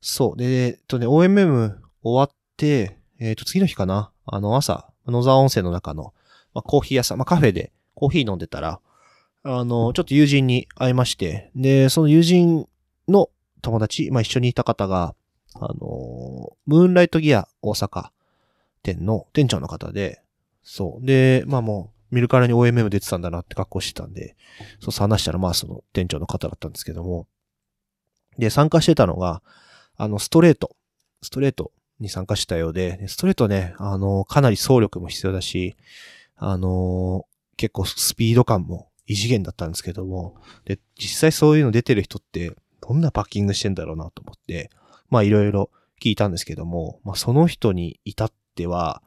そう。で、えっとね、OMM 終わって、えっ、ー、と、次の日かな。あの、朝、野沢温泉の中の、まあ、コーヒー屋さん、まあ、カフェでコーヒー飲んでたら、あの、ちょっと友人に会いまして、で、その友人の友達、まあ、一緒にいた方が、あの、ムーンライトギア大阪店の店長の方で、そう。で、まあもう、見るからに OMM 出てたんだなって格好してたんで、そう話したらまあその店長の方だったんですけども、で、参加してたのが、あの、ストレート、ストレートに参加したようで、ストレートね、あの、かなり走力も必要だし、あの、結構スピード感も異次元だったんですけども、で、実際そういうの出てる人って、どんなパッキングしてんだろうなと思って、まあいろいろ聞いたんですけども、まあその人に至っては、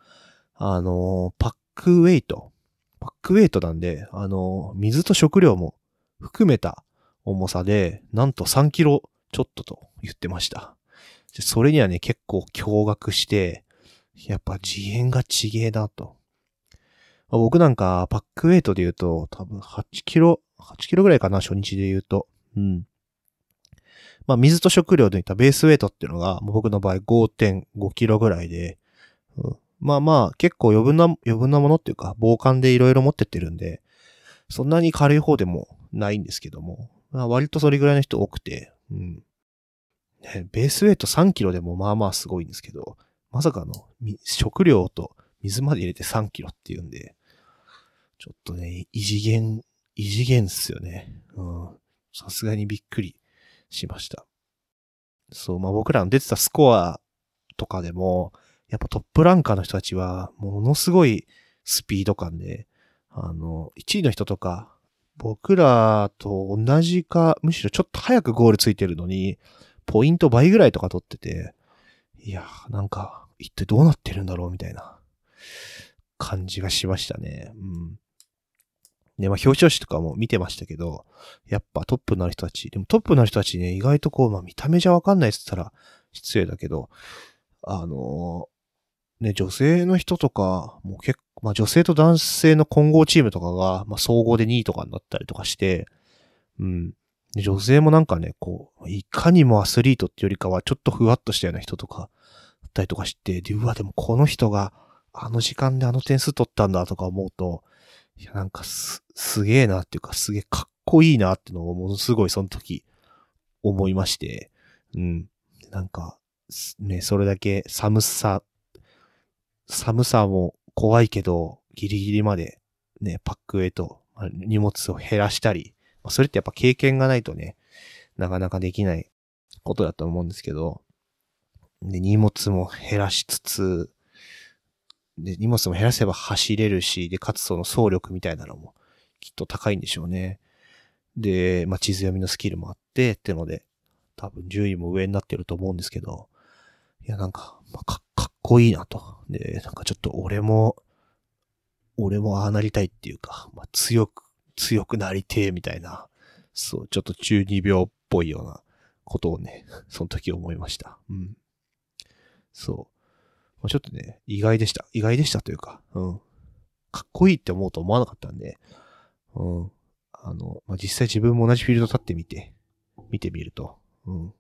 あの、パックウェイト。パックウェイトなんで、あの、水と食料も含めた重さで、なんと3キロちょっとと言ってました。それにはね、結構驚愕して、やっぱ次元がちげえなと。僕なんかパックウェイトで言うと、多分8キロ、8キロぐらいかな、初日で言うと。うん。まあ、水と食料でいったベースウェイトっていうのが、僕の場合5.5キロぐらいで、うん、まあまあ、結構余分な、余分なものっていうか、防寒でいろいろ持ってってるんで、そんなに軽い方でもないんですけども、まあ、割とそれぐらいの人多くて、うん。ね、ベースウェイト3キロでもまあまあすごいんですけど、まさかの食料と水まで入れて3キロっていうんで、ちょっとね、異次元、異次元っすよね。うん。さすがにびっくりしました。そう、まあ僕らの出てたスコアとかでも、やっぱトップランカーの人たちは、ものすごいスピード感で、あの、1位の人とか、僕らと同じか、むしろちょっと早くゴールついてるのに、ポイント倍ぐらいとか取ってて、いやなんか、一体どうなってるんだろうみたいな感じがしましたね。うん。で、まあ表彰式とかも見てましたけど、やっぱトップになる人たち、でもトップになる人たちね、意外とこう、まあ見た目じゃわかんないって言ったら失礼だけど、あの、ね、女性の人とか、もう結構、まあ女性と男性の混合チームとかが、まあ総合で2位とかになったりとかして、うん。女性もなんかね、こう、いかにもアスリートってよりかは、ちょっとふわっとしたような人とか、だったりとかして、で、うわ、でもこの人が、あの時間であの点数取ったんだとか思うと、いや、なんかす、すげえなっていうか、すげえかっこいいなってのをものすごいその時思いまして、うん。なんか、ね、それだけ寒さ、寒さも怖いけど、ギリギリまでね、パックへと荷物を減らしたり、それってやっぱ経験がないとね、なかなかできないことだと思うんですけど、で、荷物も減らしつつ、で、荷物も減らせば走れるし、で、かつその走力みたいなのもきっと高いんでしょうね。で、まあ、地図読みのスキルもあって、ってので、多分順位も上になってると思うんですけど、いや、なんか、まあ、かかっこいいなと。で、なんかちょっと俺も、俺もああなりたいっていうか、まあ、強く、強くなりてえみたいな、そう、ちょっと中二病っぽいようなことをね、その時思いました。うん。そう。まあ、ちょっとね、意外でした。意外でしたというか、うん。かっこいいって思うと思わなかったんで、うん。あの、まあ、実際自分も同じフィールド立ってみて、見てみると、うん。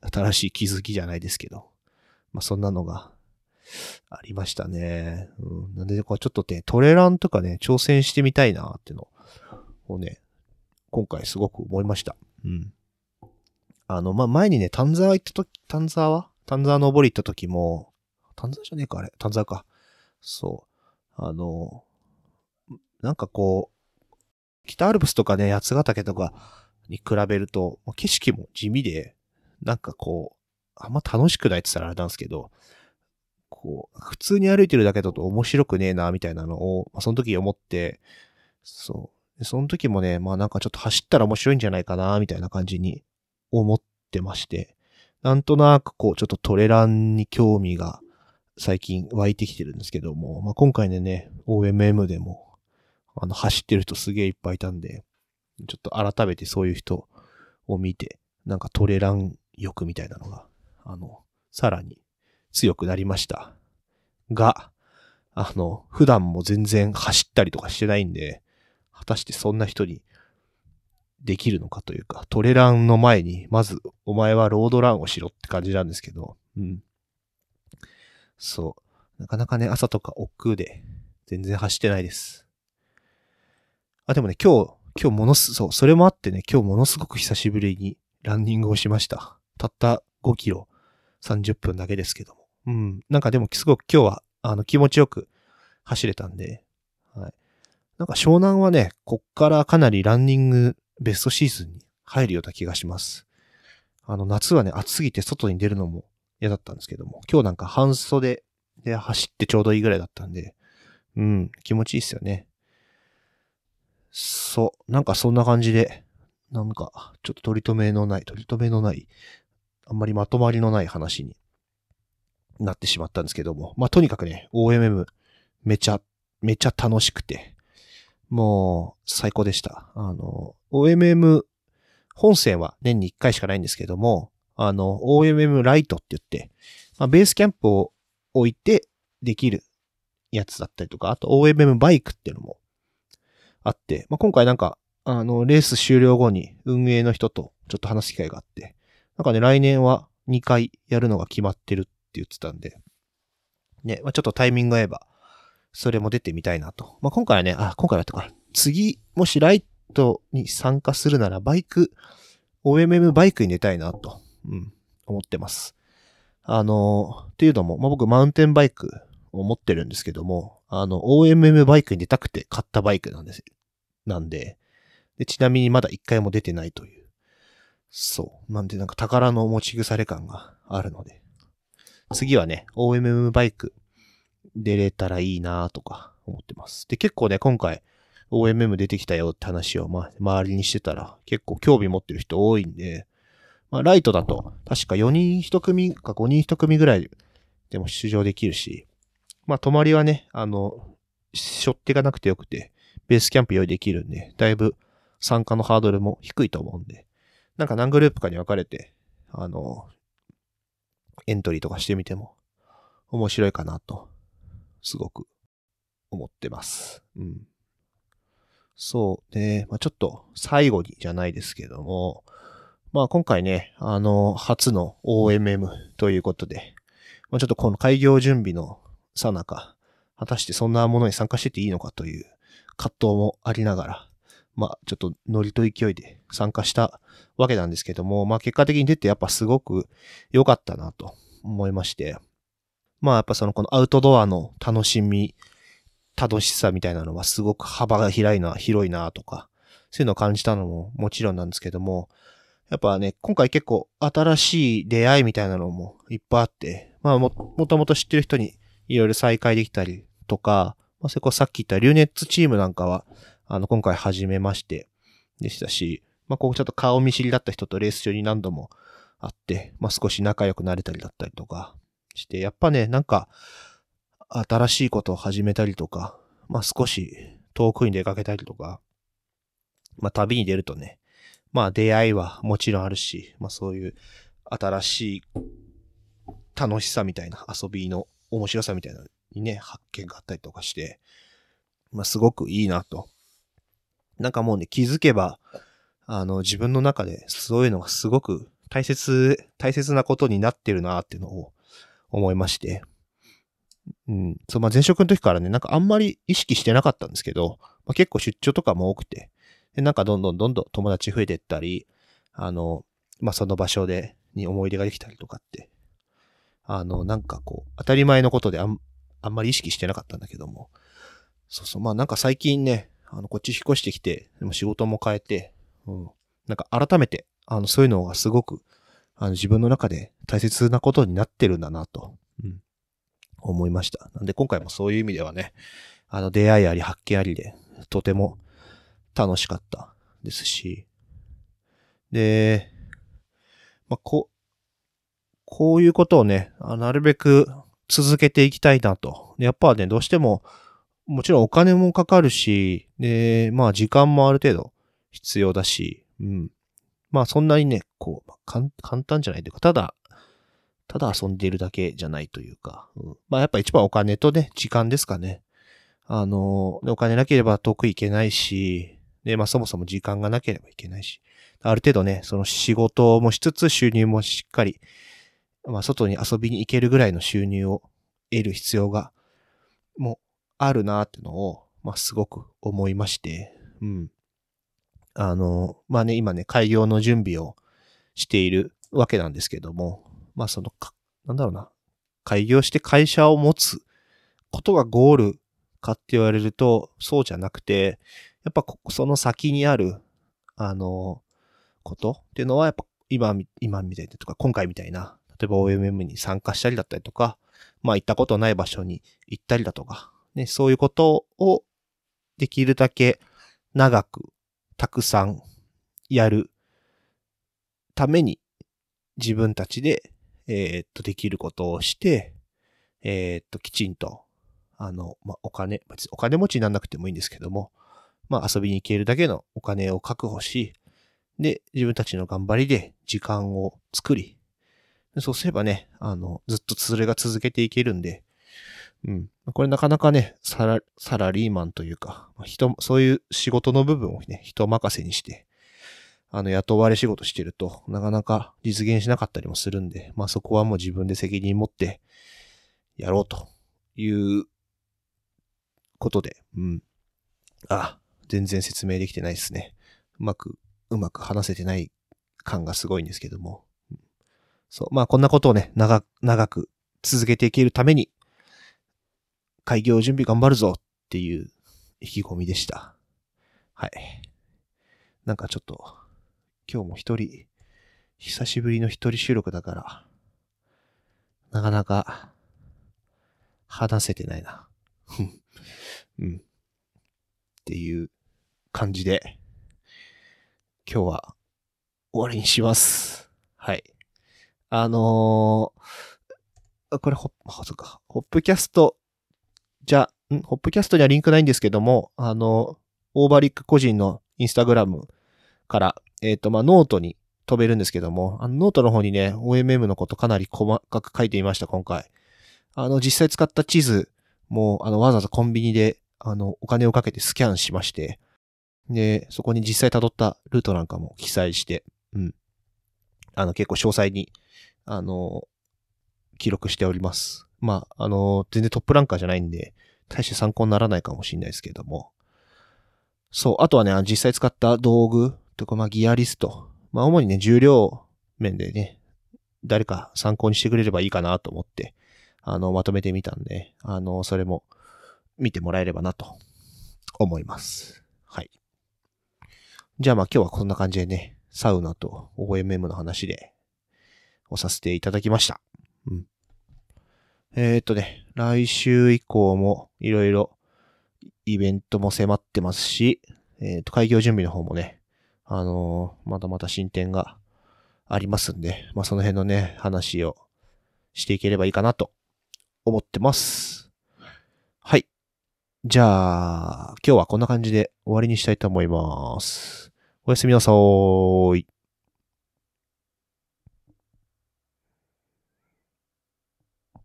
新しい気づきじゃないですけど、まあ、そんなのがありましたね。うん。なんで、こうちょっとね、トレランとかね、挑戦してみたいなっていうのをね、今回すごく思いました。うん。あの、まあ、前にね、丹沢行った時、丹沢？は丹沢登り行った時も、丹沢じゃねえか、あれ。丹沢か。そう。あの、なんかこう、北アルプスとかね、八ヶ岳とかに比べると、景色も地味で、なんかこう、あんま楽しくないって言ったらあれなんですけど、こう、普通に歩いてるだけだと面白くねえな、みたいなのを、まあ、その時思って、そう。その時もね、まあなんかちょっと走ったら面白いんじゃないかな、みたいな感じに思ってまして、なんとなくこう、ちょっとトレランに興味が最近湧いてきてるんですけども、まあ、今回でね、OMM でも、あの、走ってる人すげえいっぱいいたんで、ちょっと改めてそういう人を見て、なんかトレラン欲みたいなのが、あの、さらに強くなりました。が、あの、普段も全然走ったりとかしてないんで、果たしてそんな人にできるのかというか、トレランの前に、まず、お前はロードランをしろって感じなんですけど、うん。そう。なかなかね、朝とか億劫で、全然走ってないです。あ、でもね、今日、今日ものす、そう、それもあってね、今日ものすごく久しぶりにランニングをしました。たった5キロ、30分だけですけども。うん。なんかでも、すごく今日は、あの、気持ちよく走れたんで、はい。なんか湘南はね、こっからかなりランニングベストシーズンに入るような気がします。あの、夏はね、暑すぎて外に出るのも嫌だったんですけども、今日なんか半袖で走ってちょうどいいぐらいだったんで、うん、気持ちいいっすよね。そう、なんかそんな感じで、なんか、ちょっと取り留めのない、取り留めのない、あんまりまとまりのない話になってしまったんですけども、まあ、とにかくね、OMM めちゃ、めちゃ楽しくて、もう最高でした。あの、OMM 本線は年に1回しかないんですけども、あの、OMM ライトって言って、まあ、ベースキャンプを置いてできるやつだったりとか、あと OMM バイクっていうのもあって、まあ、今回なんか、あの、レース終了後に運営の人とちょっと話す機会があって、なんかね、来年は2回やるのが決まってるってって言ってたんで、ね、まあ、ちょっとタイミング合えば、それも出てみたいなと。まあ、今回はね、あ、今回はってか、次、もしライトに参加するならバイク、OMM バイクに出たいなと。うん、思ってます。あの、っていうのも、まあ、僕マウンテンバイクを持ってるんですけども、あの、OMM バイクに出たくて買ったバイクなんです。なんで、でちなみにまだ一回も出てないという。そう。なんでなんか宝の持ち腐れ感があるので。次はね、OMM バイク出れたらいいなとか思ってます。で、結構ね、今回、OMM 出てきたよって話を、ま、周りにしてたら、結構興味持ってる人多いんで、まあ、ライトだと、確か4人1組か5人1組ぐらいでも出場できるし、まあ、泊まりはね、あの、しょってがなくてよくて、ベースキャンプ用意できるんで、だいぶ参加のハードルも低いと思うんで、なんか何グループかに分かれて、あの、エントリーとかしてみても面白いかなと、すごく思ってます。うん。そう。で、まあ、ちょっと最後にじゃないですけども、まあ今回ね、あの、初の OMM ということで、まあ、ちょっとこの開業準備のさなか、果たしてそんなものに参加してていいのかという葛藤もありながら、まあちょっとノリと勢いで参加したわけなんですけども、まあ結果的に出てやっぱすごく良かったなと思いまして、まあやっぱそのこのアウトドアの楽しみ楽しさみたいなのはすごく幅が広いな、広いなとか、そういうのを感じたのももちろんなんですけども、やっぱね、今回結構新しい出会いみたいなのもいっぱいあって、まあも、もともと知ってる人にいろいろ再会できたりとか、まあ、それこそさっき言ったリューネッツチームなんかは、あの、今回初めましてでしたし、まあ、こうちょっと顔見知りだった人とレース中に何度も会って、まあ、少し仲良くなれたりだったりとかして、やっぱね、なんか、新しいことを始めたりとか、まあ少し遠くに出かけたりとか、まあ旅に出るとね、まあ出会いはもちろんあるし、まあそういう新しい楽しさみたいな遊びの面白さみたいなのにね、発見があったりとかして、まあすごくいいなと。なんかもうね、気づけば、あの自分の中でそういうのがすごく大切、大切なことになってるなっていうのを思いまして、うん。そう、まあ、前職の時からね、なんかあんまり意識してなかったんですけど、まあ、結構出張とかも多くて、で、なんかどんどんどんどん友達増えてったり、あの、まあ、その場所で、に思い出ができたりとかって、あの、なんかこう、当たり前のことであん、あんまり意識してなかったんだけども、そうそう、まあなんか最近ね、あの、こっち引っ越してきて、でも仕事も変えて、うん、なんか改めて、あの、そういうのがすごく、あの、自分の中で大切なことになってるんだなと、うん、思いました。なんで今回もそういう意味ではね、あの出会いあり発見ありで、とても楽しかったですし、で、まあ、こ、こういうことをね、なるべく続けていきたいなと。やっぱね、どうしても、もちろんお金もかかるし、で、まあ時間もある程度必要だし、うん。まあそんなにね、こう、簡単じゃないというか、ただただ遊んでいるだけじゃないというか、うん、まあやっぱ一番お金とね、時間ですかね。あの、お金なければ遠く行けないし、で、まあそもそも時間がなければいけないし、ある程度ね、その仕事もしつつ収入もしっかり、まあ外に遊びに行けるぐらいの収入を得る必要が、もうあるなっていうのを、まあすごく思いまして、うん。あの、まあね、今ね、開業の準備をしているわけなんですけども、まあその、なんだろうな、開業して会社を持つことがゴールかって言われると、そうじゃなくて、やっぱこその先にある、あの、ことっていうのは、やっぱ今、今みたいなとか、今回みたいな、例えば OMM に参加したりだったりとか、まあ行ったことない場所に行ったりだとか、ね、そういうことをできるだけ長く、たくさんやるために自分たちでえー、っと、できることをして、えー、っと、きちんと、あの、まあ、お金、別にお金持ちにならなくてもいいんですけども、まあ、遊びに行けるだけのお金を確保し、で、自分たちの頑張りで時間を作り、そうすればね、あの、ずっとそれが続けていけるんで、うん。これなかなかね、サラサラリーマンというか、人、そういう仕事の部分をね、人任せにして、あの、雇われ仕事してると、なかなか実現しなかったりもするんで、まあそこはもう自分で責任持ってやろうということで、うん。あ、全然説明できてないですね。うまく、うまく話せてない感がすごいんですけども。そう。まあこんなことをね、長、長く続けていけるために、開業準備頑張るぞっていう意気込みでした。はい。なんかちょっと、今日も一人、久しぶりの一人収録だから、なかなか、話せてないな。<laughs> うん。っていう感じで、今日は終わりにします。はい。あのー、これホッ、あ、そっか、ホップキャスト、じゃ、ん？ホップキャストにはリンクないんですけども、あの、オーバーリック個人のインスタグラムから、えっ、と、まあ、ノートに飛べるんですけども、あの、ノートの方にね、OMM のことかなり細かく書いてみました、今回。あの、実際使った地図も、あの、わざわざコンビニで、あの、お金をかけてスキャンしまして、で、そこに実際辿ったルートなんかも記載して、うん。あの、結構詳細に、あの、記録しております。まあ、あの、全然トップランカーじゃないんで、大して参考にならないかもしれないですけども。そう、あとはね、実際使った道具とか、まあ、ギアリスト。まあ、主にね、重量面でね、誰か参考にしてくれればいいかなと思って、あの、まとめてみたんで、あの、それも見てもらえればなと思います。はい。じゃあまあ今日はこんな感じでね、サウナと OMM の話で、をさせていただきました。うん。えー、っとね、来週以降もいろいろイベントも迫ってますし、えー、っと、開業準備の方もね、あのーまだまだ進展がありますんで、まあその辺のね、話をしていければいいかなと思ってます。はい。じゃあ、今日はこんな感じで終わりにしたいと思います。おやすみなさーい。